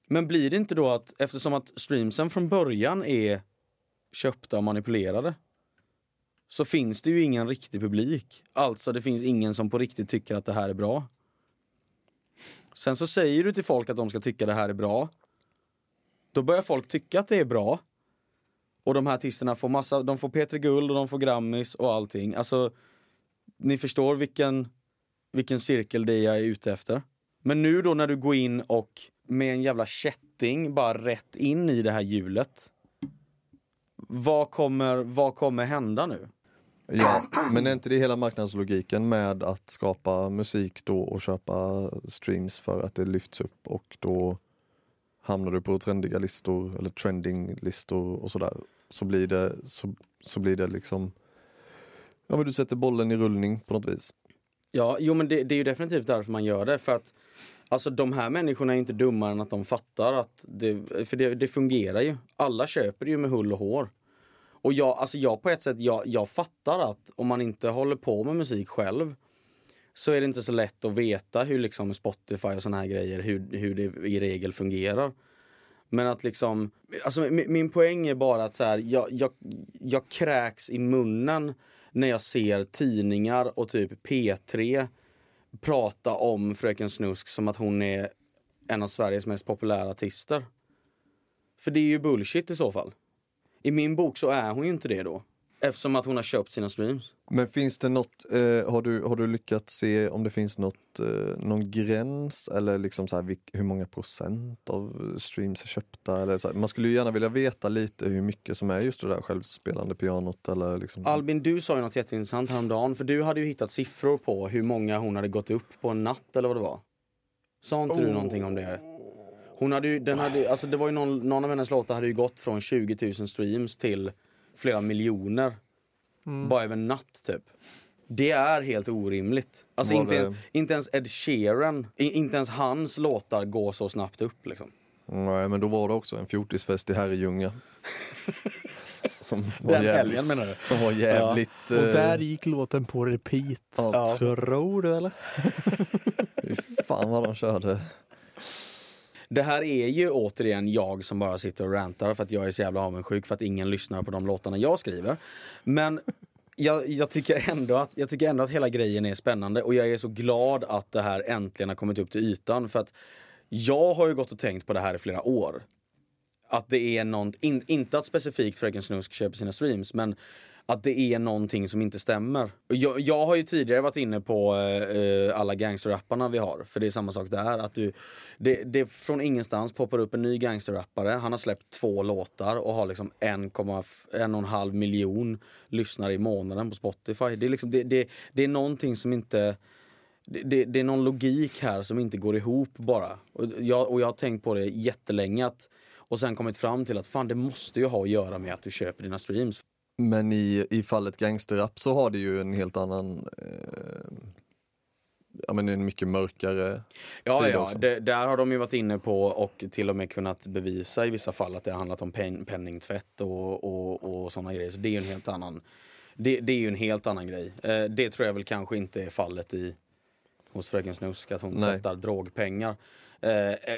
Men blir det inte då att eftersom att streamsen från början är köpta och manipulerade så finns det ju ingen riktig publik. Alltså det finns ingen som på riktigt tycker att det här är bra. Sen så säger du till folk att de ska tycka det här är bra. Då börjar folk tycka att det är bra. Och de här artisterna får massa, de får P3 Guld och de får Grammis och allting. Alltså, ni förstår vilken, vilken cirkel det är jag är ute efter. Men nu då när du går in och med en jävla kätting bara rätt in i det här hjulet. Vad kommer, vad kommer hända nu? Ja, (clears throat) men är inte det hela marknadslogiken med att skapa musik då och köpa streams för att det lyfts upp och då hamnar du på trendiga listor eller trending-listor och sådär. Så blir det, så, så blir det liksom, ja men du sätter bollen i rullning på något vis. Ja, jo men det, det är ju definitivt därför man gör det. För att alltså de här människorna är inte dummare än att de fattar att det, för det, det fungerar ju. Alla köper ju med hull och hår. Och jag, alltså jag på ett sätt, jag, jag fattar att om man inte håller på med musik själv så är det inte så lätt att veta hur liksom Spotify och såna här grejer, hur, hur det i regel fungerar. Men att liksom, alltså min, min poäng är bara att så här, jag, jag, jag kräks i munnen när jag ser tidningar och typ P3 prata om Fröken Snusk som att hon är en av Sveriges mest populära artister. För det är ju bullshit i så fall. I min bok så är hon ju inte det då. Eftersom att hon har köpt sina streams. Men finns det något, eh, har, du, har du lyckats se om det finns något, eh, någon gräns eller liksom så här, vilk, hur många procent av streams är köpta? Eller så här, man skulle ju gärna vilja veta lite hur mycket som är just det där självspelande pianot eller liksom. Albin, du sa ju något jätteintressant häromdagen. För du hade ju hittat siffror på hur många hon hade gått upp på en natt eller vad det var. Sa inte du någonting om det? Hon hade ju, den hade, alltså det var ju någon, någon av hennes låtar hade ju gått från 20 000 streams till flera miljoner. Bara över en natt typ. Det är helt orimligt. Alltså Var inte, det- ens, inte ens Ed Sheeran, inte ens hans låtar går så snabbt upp liksom. Nej men då var det också en fjortisfest i Herrljunga. (laughs) som var Den jävligt, helgen menar du? Som var jävligt... Och eh, där gick låten på repeat. Ja, Ja. tror du eller? (laughs) Fy fan vad de körde. Det här är ju återigen jag som bara sitter och rantar för att jag är så jävla avundsjuk för att ingen lyssnar på de låtarna jag skriver. Men jag, jag, tycker ändå att, jag tycker ändå att hela grejen är spännande och jag är så glad att det här äntligen har kommit upp till ytan. För att jag har ju gått och tänkt på det här i flera år. Att det är något, in, inte att specifikt Fröken Snusk köper sina streams, men att det är någonting som inte stämmer. Jag, jag har ju tidigare varit inne på eh, eh, alla gangsterrapparna vi har, för det är samma sak där. Att du, det, det från ingenstans poppar upp en ny gangsterrappare, han har släppt två låtar och har liksom 1,5 miljon lyssnare i månaden på Spotify. Det är, liksom, det, det, det är någonting som inte... Det, det, det är någon logik här som inte går ihop bara. Och jag, och jag har tänkt på det jättelänge att, och sen kommit fram till att fan det måste ju ha att göra med att du köper dina streams. Men i, i fallet gangsterrap så har det ju en helt annan, eh, ja men en mycket mörkare Ja, sida ja det, där har de ju varit inne på och till och med kunnat bevisa i vissa fall att det har handlat om pen, penningtvätt och, och, och sådana grejer. Så det är ju en helt annan, det, det är ju en helt annan grej. Eh, det tror jag väl kanske inte är fallet i hos Fröken Snusk, att hon Nej. tvättar drogpengar. Eh,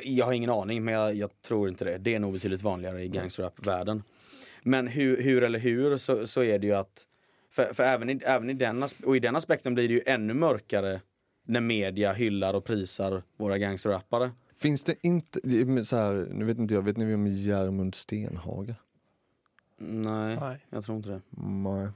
jag har ingen aning, men jag, jag tror inte det. Det är nog betydligt vanligare i gangsterrap-världen. Men hur, hur eller hur så, så är det ju att, för, för även, i, även i, den, och i den aspekten blir det ju ännu mörkare när media hyllar och prisar våra gangsterrappare. Finns det inte, så här, nu vet inte jag, vet ni vem Järmund Stenhaga? Nej, Nej. jag tror inte det. Nej.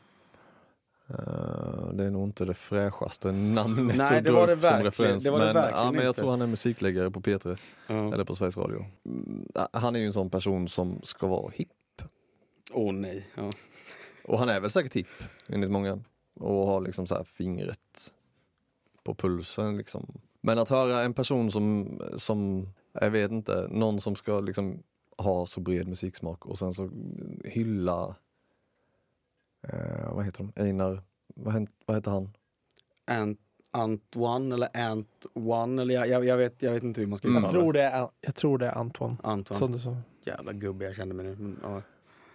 Eh, det är nog inte det fräschaste namnet Nej, att det dra var det upp som verkligen- referens. det var det men, verkligen ja, men jag inte. tror han är musikläggare på P3 Ja. eller på Sveriges Radio. Mm, Han är ju en sån person som ska vara hipp. Åh nej. Ja. Och han är väl säkert hipp enligt många. Och har liksom så här fingret på pulsen liksom. Men att höra en person som, som jag vet inte, någon som ska liksom ha så bred musiksmak och sen så hylla, eh, vad heter de, Einar, vad, vad heter han? Ant, Antoine eller Ant One eller jag, jag, jag, vet, jag vet inte hur man ska Mm. uttala Jag tror det. jag tror det är Antoine. Antoine. Som du sa. Jävla gubbe jag kände mig nu. Men,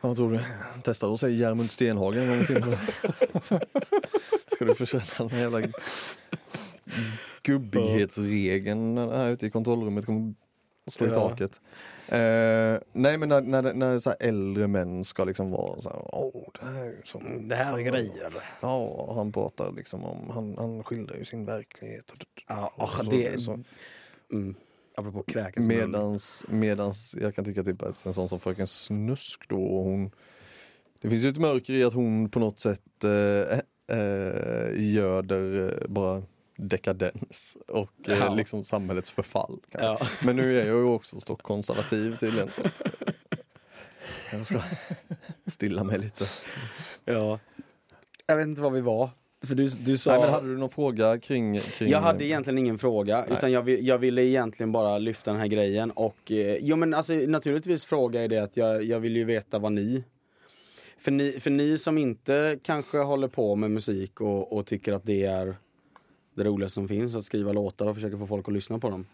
ja. Vad tror du? Testa att säga Järmund Stenhagen en gång till. (laughs) Ska du få känna den här jävla gubbighetsregeln här ute i kontrollrummet kommer att slå i Ja. taket. Eh, nej men när, när, när så äldre män ska liksom vara så här, åh det här är som... Det här är grejer. Ja, han pratar liksom om, han, han skildrar ju sin verklighet. Ja, Och så- det, så. mm. Apropå kräkas. Medans, medans jag kan tycka typ att en sån som Fröken Snusk då, hon, det finns ju ett mörker i att hon på något sätt eh, eh, göder eh, bara dekadens och eh, Ja. liksom samhällets förfall. Ja. Men nu är jag ju också stockkonservativ tydligen. Så eh, (laughs) jag ska stilla mig lite. ja. Jag vet inte var vi var. För du, du sa... Nej, men hade du någon fråga kring... kring Jag hade egentligen ingen fråga, utan jag, jag ville egentligen bara lyfta den här grejen och, eh, jo men alltså naturligtvis fråga är det att jag, jag vill ju veta vad ni för, ni, för ni som inte kanske håller på med musik och, och tycker att det är det roligaste som finns, att skriva låtar och försöka få folk att lyssna på dem.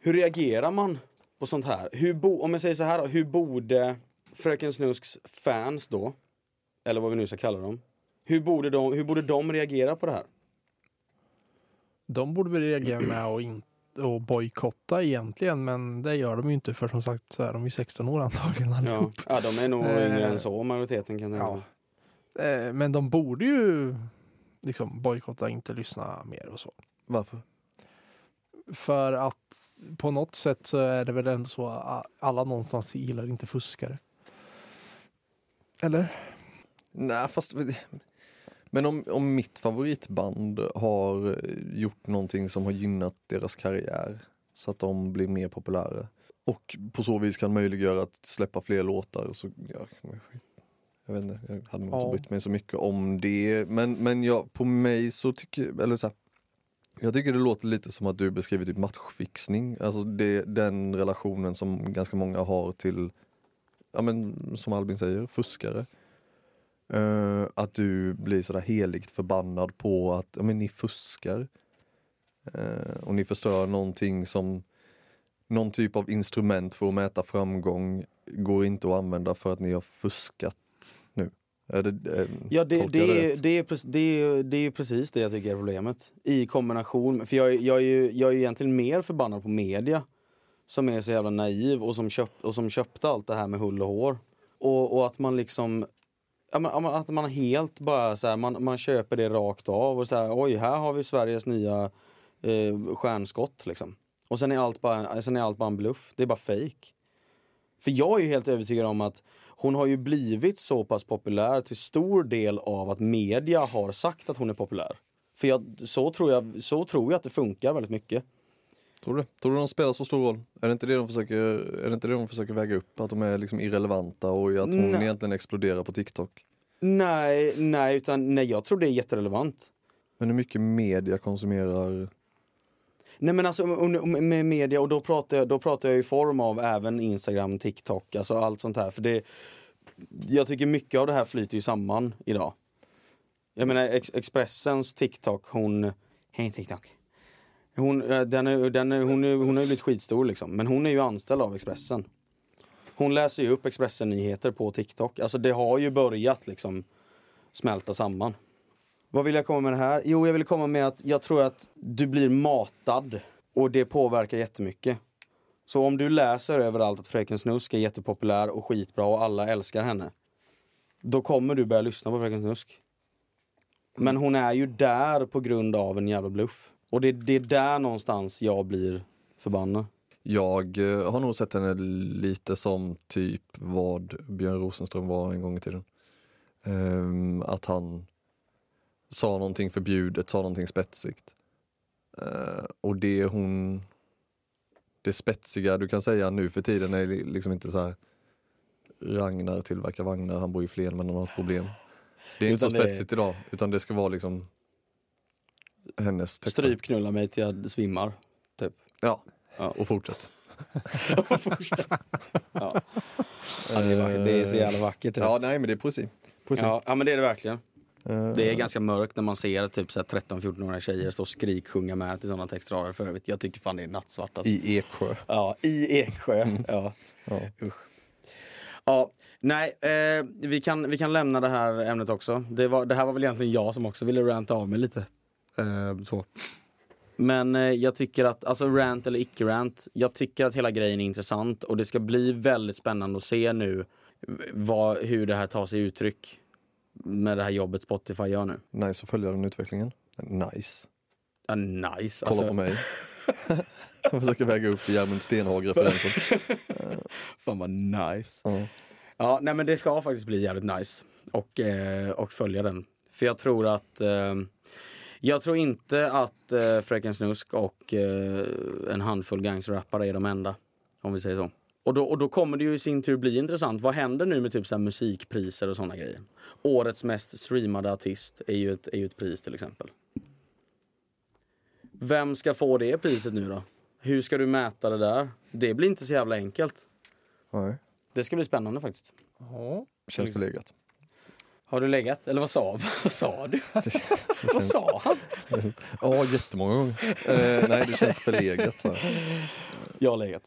Hur reagerar man på sånt här? Hur bo, om jag säger så här då, hur borde Fröken Snusks fans då, eller vad vi nu ska kalla dem, hur borde de, hur borde de reagera på det här? De borde väl reagera med att in- och bojkotta egentligen, men det gör de ju inte för som sagt så är de ju 16 år antagligen allihop. ja de är nog Eh, yngre än så, majoriteten kan jag tänka ja. Eh, Men de borde ju liksom bojkotta, inte lyssna mer och så. Varför? För att på något sätt så är det väl ändå så att alla någonstans gillar inte fuskare. Eller? Nej, fast... Men om, om mitt favoritband har gjort någonting som har gynnat deras karriär så att de blir mer populära och på så vis kan möjliggöra att släppa fler låtar så ja, jag vet inte, jag hade nog Ja. inte brytt mig så mycket om det. Men, men jag, på mig så tycker, eller så här, jag tycker det låter lite som att du beskriver typ matchfixning, alltså det, den relationen som ganska många har till, ja men som Albin säger, fuskare. Eh, att du blir sådär heligt förbannad på att ja, men ni fuskar. Eh, och ni förstör någonting som någon typ av instrument för att mäta framgång går inte att använda för att ni har fuskat nu. Är det, eh, Ja, det, det, är, det, är, precis- det, är, det är precis det jag tycker är problemet. I kombination, för jag, är- jag, är ju, jag är ju egentligen mer förbannad på media som är så jävla naiv och som, köp, och som köpte allt det här med hull och hår. Och, och att man liksom att man helt bara så här, man, man köper det rakt av och så här, oj här har vi Sveriges nya eh, stjärnskott liksom. Och sen är, allt bara, sen är allt bara en bluff, det är bara fake. För jag är ju helt övertygad om att hon har ju blivit så pass populär till stor del av att media har sagt att hon är populär. För jag, så, tror jag, så tror jag att det funkar väldigt mycket. Tror du? Tror du de spelar så stor roll? Är det inte det de försöker, är det inte det de försöker väga upp? Att de är liksom irrelevanta och att hon Nej. egentligen exploderar på TikTok? Nej, nej, utan nej, jag tror det är jätterelevant. Men hur mycket media konsumerar Nej men alltså med media, och då pratar, jag, då pratar jag i form av även Instagram, TikTok, alltså allt sånt här. För det, jag tycker mycket av det här flyter ju samman idag. Jag menar Ex Expressens TikTok, hon... Hej TikTok. Hon, eh, den är, den är, hon, är, hon har ju blivit skitstor liksom, men hon är ju anställd av Expressen. Hon läser ju upp Expressen-nyheter på TikTok. Alltså det har ju börjat liksom smälta samman. Vad vill jag komma med det här? Jo, jag vill komma med att jag tror att du blir matad och det påverkar jättemycket. Så om du läser överallt att Fröken Snusk är jättepopulär och skitbra och alla älskar henne. Då kommer du börja lyssna på Fröken Snusk. Men hon är ju där på grund av en jävla bluff. Och det, det är där någonstans jag blir förbannad. Jag eh, har nog sett henne lite som typ vad Björn Rosenström var en gång i tiden. Ehm, att han sa någonting förbjudet, sa någonting spetsigt. Eh, och det hon... Det spetsiga du kan säga nu för tiden är li- liksom inte så här Ragnar tillverkar vagnar, han bor i Flen men han har ett problem. Det är inte Utan så det spetsigt idag, utan det ska vara liksom hennes texter. Strypknulla mig till jag svimmar. Typ. Ja, Ja. och fortsätt. (laughs) Ja. Ja, det, är, vackert. det är så jävla vackert. Ja, nej men det är poesi. poesi. Ja, ja men det är det verkligen. Eh, Det är ganska mörkt när man ser typ så här 13-14-åriga tjejer stå och skriksjunga med till sådana textrader för övrigt. Jag tycker fan det är nattsvart alltså. I Eksjö. Ja, i Eksjö. Ja. Ja. Usch. Ja, nej, eh, vi, kan, vi kan lämna det här ämnet också. Det, var, det här var väl egentligen jag som också ville ranta av mig lite. Eh, så. Men eh, jag tycker att, alltså rant eller icke-rant, jag tycker att hela grejen är intressant och det ska bli väldigt spännande att se nu vad, hur det här tar sig uttryck med det här jobbet Spotify gör nu. Nice att följa den utvecklingen. Nice. Ja, nice. Kolla Alltså, på mig. (laughs) Jag försöker väga upp Järmund Stenhag-referensen. (laughs) Fan vad nice. Ja. Ja, nej men det ska faktiskt bli jävligt nice och, eh, och följa den. För jag tror att eh, jag tror inte att eh, Fröken Snusk och eh, en handfull gangsterrappare är de enda. Om vi säger så. Och då, och då kommer det ju i sin tur bli intressant. Vad händer nu med typ så här musikpriser och sådana grejer? Årets mest streamade artist är ju, ett, är ju ett pris till exempel. Vem ska få det priset nu då? Hur ska du mäta det där? Det blir inte så jävla enkelt. Nej, Det ska bli spännande faktiskt. Ja. känns förlegat. Har du legat? Eller vad sa, (laughs) vad sa du? Det känns, det (laughs) Vad känns, sa han? Ja, jättemånga gånger. Eh, nej, det känns förlegat. Så. Jag har legat.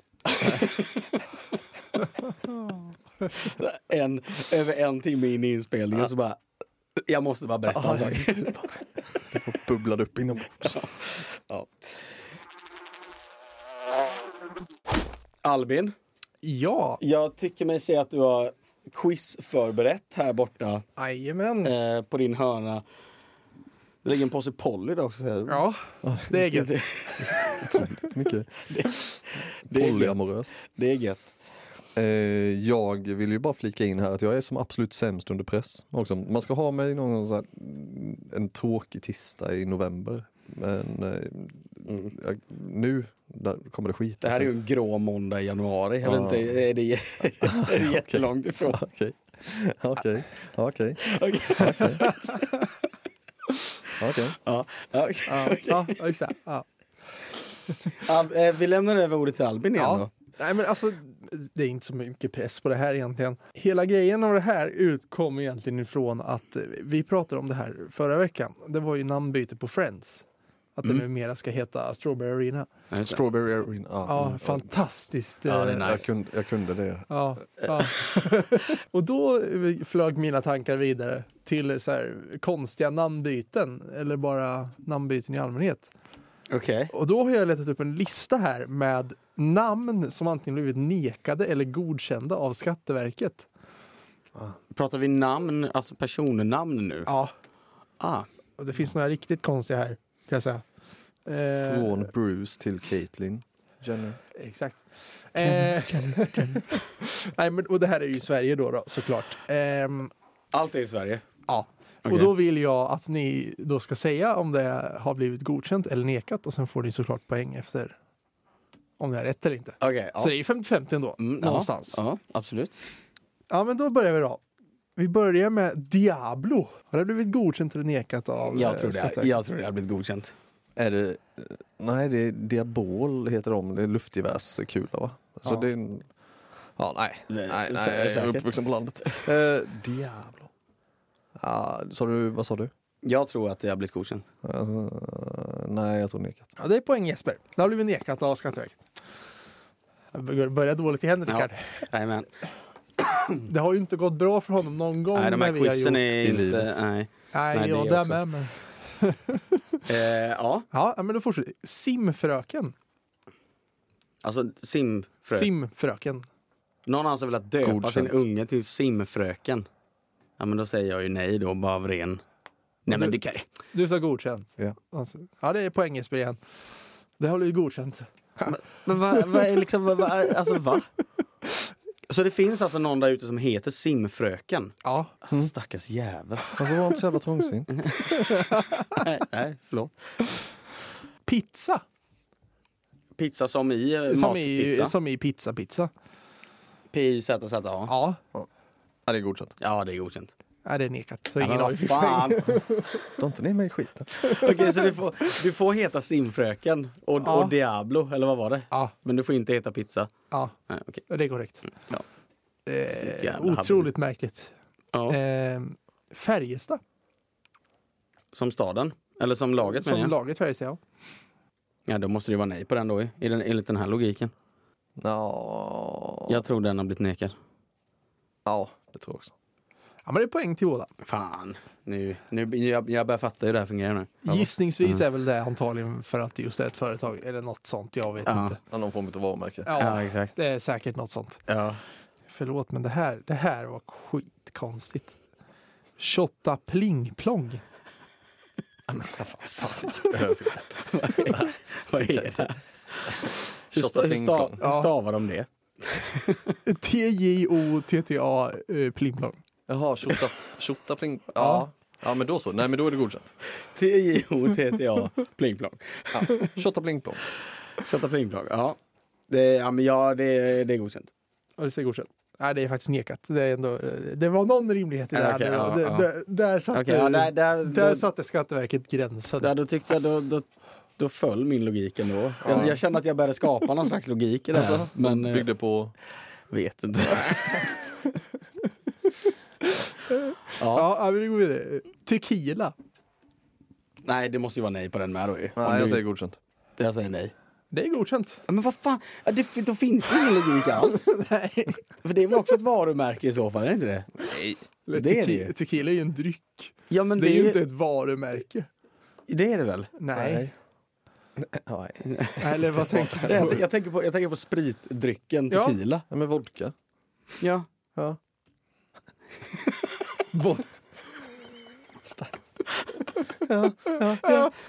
en, över en timme in i inspelningen så bara... Jag måste bara berätta en sak. Det bubblade upp inombords. Ja. Albin, Ja, jag tycker mig se att du har quiz förberett här borta jajamän. eh, på din hörna. Det ligger en påse Polly där också. Du? Ja, det är gött. Otroligt mycket (laughs) Det polyamoröst. Det är gött. Eh, jag vill ju bara flika in här att jag är som absolut sämst under press. Också. Man ska ha mig någon sån här, en tråkig tisdag i november. Men eh, jag, nu kommer det skita Det här är sig. ju en grå måndag i januari. Jag vet inte, är det, är (laughs) det jättelångt ifrån? (laughs) Okej, okej, okej, Okej. okej. (laughs) Ja, ja. Ja, ja, eh, Vi lämnar över ordet till Albin igen Ja. då. Nej men alltså, det är inte så mycket press på det här egentligen. Hela grejen av det här utkom egentligen ifrån att vi pratade om det här förra veckan. Det var ju namnbyte på Friends. Att det numera ska heta Strawberry Arena. Ja. Strawberry Arena. Ja, mm, fantastiskt. Ja, eh, nice. Jag kunde, jag kunde det. Ja, ja. (laughs) och då flög mina tankar vidare till så här konstiga namnbyten eller bara namnbyten i allmänhet. Okej. Och då har jag letat upp en lista här med namn som antingen blivit nekade eller godkända av Skatteverket. Pratar vi namn, alltså personnamn nu? Ja, Ah, och det finns några riktigt konstiga här, kan jag säga. Eh, Från Bruce till Caitlyn. Jenner. Exakt. Eh, (laughs) Nej, men, och det här är ju Sverige då, då såklart. Ehm, allt är i Sverige. Ja, och Okej. då vill jag att ni då ska säga om det har blivit godkänt eller nekat och sen får ni såklart poäng efter om det är rätt eller inte. Okej, ja. Så det är 50-50 ändå, Mm, någonstans. Ja. Ja, ja, absolut. men då börjar vi då. Vi börjar med Diablo. Har det blivit godkänt eller nekat av Jag eh, tror, det är, Skatteverket? jag tror det har blivit godkänt. Är det, nej, det är Diabol heter de. Det är luftgevärskula va? Så Ja. det är en, ja, nej, Nej, nej, nej, jag är uppvuxen på landet. (laughs) Eh, Diablo. Ja, sa du, vad sa du? Jag tror att det har blivit godkänt. Alltså, nej, jag tror nekat. Ja, det är poäng Jesper. Det har blivit nekat av Skatteverket. Det börjar- börjar dåligt i händer, Ja. Rickard. (clears throat) Det har ju inte gått bra för honom någon gång nej de när här vi har quizen gjort... är inte... livet. Nej. Nej, Nej, jag är där med. Men... Eh, ja, Ja, men då fortsätter vi. Simfröken. alltså simfrö. Simfröken. Någon har velat döpa Godkänt. sin unge till simfröken. Ja, men då säger jag ju nej då, bara av ren... Nej, men det kan... Du sa godkänt. Ja. Alltså, ja, det är poäng Jesper igen. Det har blivit godkänt. Men vad vad är liksom, vad, alltså va? (laughs) Så det finns alltså någon där ute som heter simfröken? Ja. Stackars jävel. Alltså var inte så jävla trångsynt. (laughs) nej, nej, förlåt. Pizza. Pizza som i eh, Som i, matpizza? som i pizza pizza. P-I-Z-Z-A? Ja. Ja, det är godkänt. Ja, det är godkänt. Nej, det är nekat. Så Ja, ingen men ju fan. (laughs) Dra inte ner mig i skiten. Okej, så du får, du får heta simfröken och, Ja. och Diablo, eller vad var det? Ja, Men du får inte heta pizza? ja, Nej, okej. det är korrekt. Ja. Eh, otroligt märkligt. Ja. Eh, Färjestad. Som staden? Eller som laget menar Som jag? laget Färjestad, ja. Ja, då måste det vara nej på den då, i den, enligt den här logiken. Ja, Jag tror den har blivit nekad. ja, det tror jag också. Ja, men det är poäng till båda. Fan, nu, nu, jag, jag börjar fatta hur det här fungerar nu. Gissningsvis är väl det antagligen för att det just är ett företag eller något sånt. Jag vet Ja. inte. Ja, någon form av varumärke. Ja, exakt. det är säkert något sånt. Ja. Förlåt, men det här, det här var skitkonstigt. Shotta pling plong. (laughs) Vad är det? Hur, sta, hur, pling sta, hur stavar de det? (laughs) T-J-O-T-T-A eh, pling plong. Jaha, tjotta, tjotta pling. Ja. ja, men då så. Nej, men då är det godkänt. T-J-O-T-T-A, pling plong. Ja. Tjotta pling plong. Sätta pling plong, ja. Det, ja, men ja, det, det är godkänt. Ja, det säger godkänt. Nej, det är faktiskt nekat. Det, är ändå, det var någon rimlighet i det här. Okej, Det- ja, det- ja. det- Där satte, Okej, ja, där, där, där då, satte Skatteverket gränsen. där, då tyckte jag, då, då, då föll min logik ändå. Jag, jag kände att jag började skapa någon slags logik i det. Alltså, men som eh, byggde på... vet inte. (laughs) (laughs) Ja, ja, vi går vidare. Tequila. Nej, det måste ju vara nej på den med då ju. Nej, jag säger godkänt. jag säger nej. Det är godkänt. Ja, Men vad fan, ja, det, då finns det ingen logik alls. (laughs) Nej. För det är väl också ett varumärke i så fall, är det inte det? Nej. Det är det Tequila, ju. tequila är ju en dryck. Ja, men Det är ju inte ett varumärke. Det är det väl? Nej. Nej. (laughs) Eller vad tänker Jag, du? jag, tänker på, jag tänker på spritdrycken Ja. tequila. Ja, men vodka. Ja. Ja. (laughs) Bo-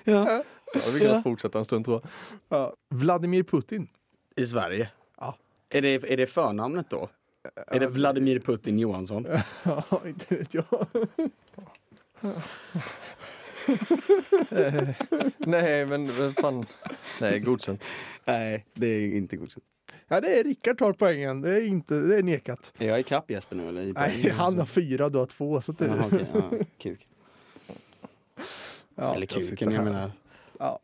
ja. Så vi kan Ja. fortsätta en stund tror jag. Ja. Vladimir Putin. I Sverige. Ja. Är det, är det förnamnet då? Är det Vladimir Putin Johansson? Ja, (laughs) inte vet jag. Nej, men men fan. Nej, godkänt. Nej, det är inte godkänt. Ja, det är Rickard tar poängen. Det är inte, det är nekat. Är jag ikapp Jesper nu eller? I Nej, han har fyra, du har två. Så att det, Jaha, okej. Ja, kuk. Ja, eller jag kuken, jag här. menar Ja.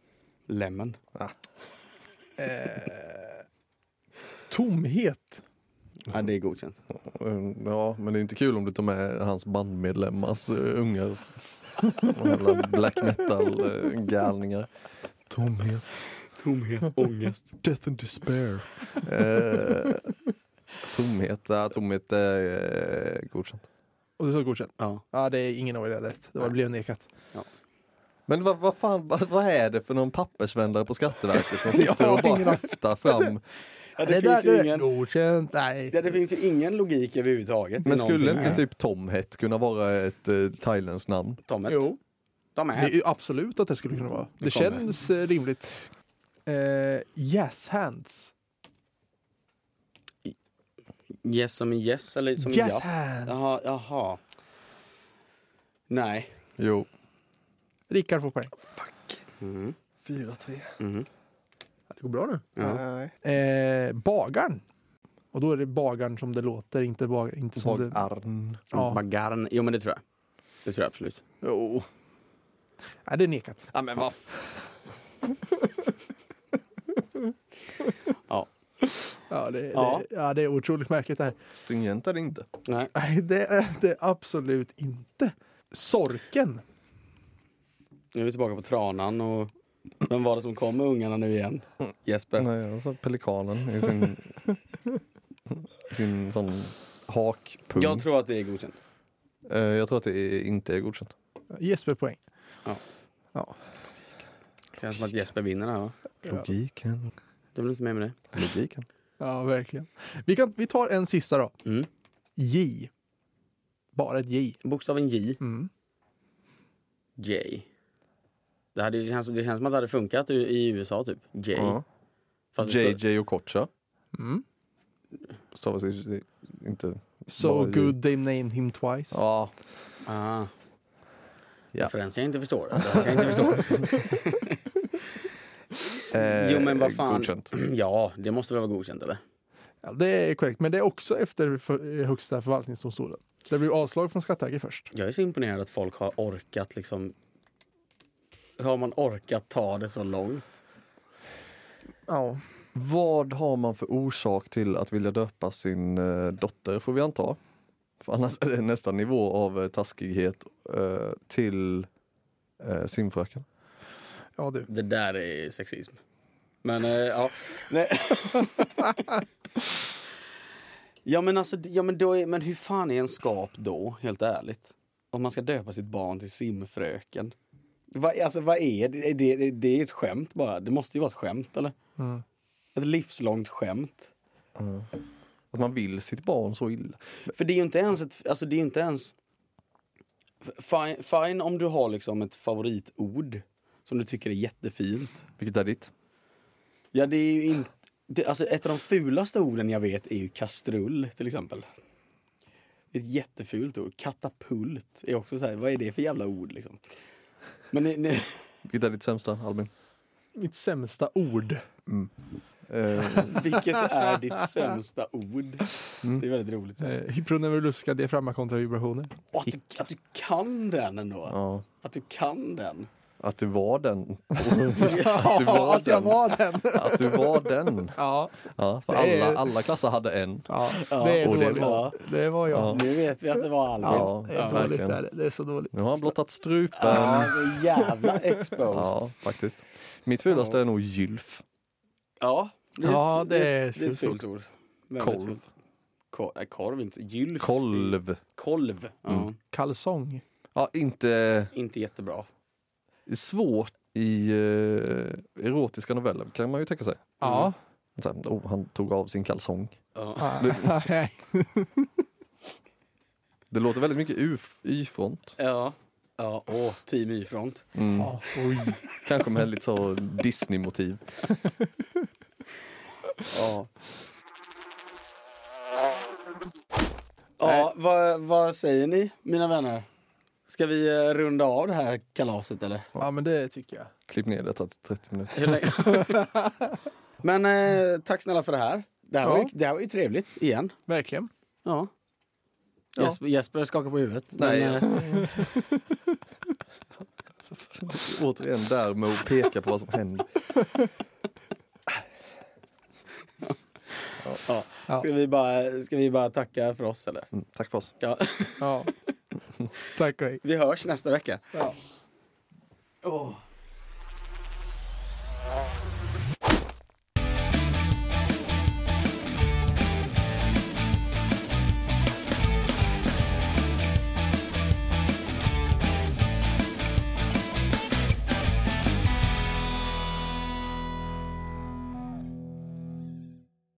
lemon. eh, tomhet. Ja, det är godkänt. Ja, men det är inte kul om du tar med hans bandmedlemmars uh, ungar. Jävla black metal-galningar. Tomhet. Tomhet, ångest. (laughs) Death and despair. Eh, tomhet, ja, tomhet är eh, godkänt. Och du sa godkänt. Ja. Ja, det är ingen av er rätt. Det var, blev nekat. Men vad, vad fan, vad, vad är det för någon pappersvändare på Skatteverket som (laughs) sitter har och bara höftar fram? Ja, det, det finns där ju det är ingen, godkänt. Nej. ja, det finns ju ingen logik överhuvudtaget. Men skulle inte typ Tomhet kunna vara ett uh, thailändskt namn? Tommet? Jo, De det är. absolut att det skulle kunna vara. Det, Det känns eh, rimligt. Eh, yes hands. Yes som i yes eller som i Yes jazz? hands. Jaha, jaha. Nej. Jo. Rickard får poäng. Mm. 4-3. Mhm. Ja, Det går bra nu. Ja. Eh, bagaren. Och då är det bagaren som det låter, inte, bag, inte som det... Bagarn. Ja. Bagarn. Jo men det tror jag. Det tror jag absolut. Jo. Nej, det är nekat. Ja men vad (laughs) (laughs) Ja. Ja, det, Ja. Det, ja, det är otroligt märkligt det här. Stringent är det inte. Nej. Nej, det är det absolut inte. Sorken. Nu är vi tillbaka på tranan och vem var det som kom med ungarna nu igen? Jesper? Nej, alltså pelikanen i sin, sin sån hakpung. Jag tror att det är godkänt. Eh, jag tror att det inte är godkänt. Jesper poäng. Ja. Ja. Känns som att Jesper vinner här va? Logiken. Är väl inte med med det? Logiken. Ja, verkligen. Vi, kan, vi tar en sista då. Mm. J. Bara ett J. Bokstaven J. Mm. J. Det, hade, det, känns, det känns som att det hade funkat i, i USA typ. J. Ja. Fast det står- JJ och Kocha. Mm. Stavas inte... So bara J. good they named him twice. Ja. Ah. Ja. Referens jag inte förstår. (laughs) Jag inte förstår. Eh, Jo men vad fan. Godkänt. (clears throat) Ja, det måste väl vara godkänt eller? Ja, det är korrekt, men det är också efter för, eh, Högsta förvaltningsdomstolen. Det blev avslag från Skatteverket först. Jag är så imponerad att folk har orkat liksom... Hur har man orkat ta det så långt? Ja. Vad har man för orsak till att vilja döpa sin eh, dotter får vi anta? För annars är det nästa nivå av eh, taskighet eh, till eh, simfröken. Ja, du. Det där är sexism. Men eh, ja. Nej. (laughs) Ja men alltså, ja, men, då är, men hur fan är en skap då, helt ärligt? Om man ska döpa sitt barn till simfröken. Va, alltså vad är det? Är det, det? Är ett skämt bara. Det måste ju vara ett skämt eller? Mm. Ett livslångt skämt. Att man vill sitt barn så illa. För det är ju inte ens ett, alltså det är inte ens... Fine, fine om du har liksom ett favoritord som du tycker är jättefint. Vilket är ditt? Ja det är ju inte, det, alltså ett av de fulaste orden jag vet är ju kastrull till exempel. Det är ett jättefult ord. Katapult är också så här, vad är det för jävla ord liksom? Men ni, ni, Vilket är ditt sämsta, Albin? Mitt sämsta ord. Eh, (laughs) vilket är ditt sämsta ord? Det är väldigt roligt. Så. Eh, hyproneurolusska diafragma kontravibrationer. Och att, du, att du kan den ändå. ja, Att du kan den. Att du var den. (laughs) (laughs) att du var att den. var den. Att du var den. ja, Ja, för Det är- alla, alla klasser hade en. ja, Ja, det är och det dåligt. var- Det var jag. Ja. Nu vet vi att det var Albin. Ja, Det är dåligt. verkligen. Där. Det är så dåligt. Nu har han blottat strupen. Ja, så jävla exposed. Ja, faktiskt. Mitt fulaste är nog gylf. Ja, det Ja, ett- det är det är ett ett fult ord. Kolv. fult. Nej, korv inte. Gylf. Kolv. Kolv. Ja. Mm. Kalsong. Ja, inte Inte jättebra. Svårt i eh, erotiska noveller kan man ju tänka sig. Ja. Så här, oh, han tog av sin kalsong. Ja. Nej. (laughs) Det låter väldigt mycket U- Y-front. Ja. Ja, åh, Team Y-front. Mm. Ja, oj. (laughs) Kanske med lite så Disney-motiv. (laughs) Ja. Ja, vad, vad säger ni, mina vänner? Ska vi eh, runda av det här kalaset, eller? ja, men det tycker jag. Klipp ner detta till 30 minuter. (laughs) Men eh, tack snälla för det här. Det här, var ju, Ja. det här var ju trevligt, igen. Verkligen. Ja. Ja. Jesper, Jesper skakar på huvudet. Nej, men, ja. eh, (laughs) Återigen där med att peka på vad som händer. ja. Ja. Ska, vi bara, ska vi bara tacka för oss, eller? Mm, tack för oss. Ja. (laughs) Tack och hej. Vi hörs nästa vecka. Ja. Åh.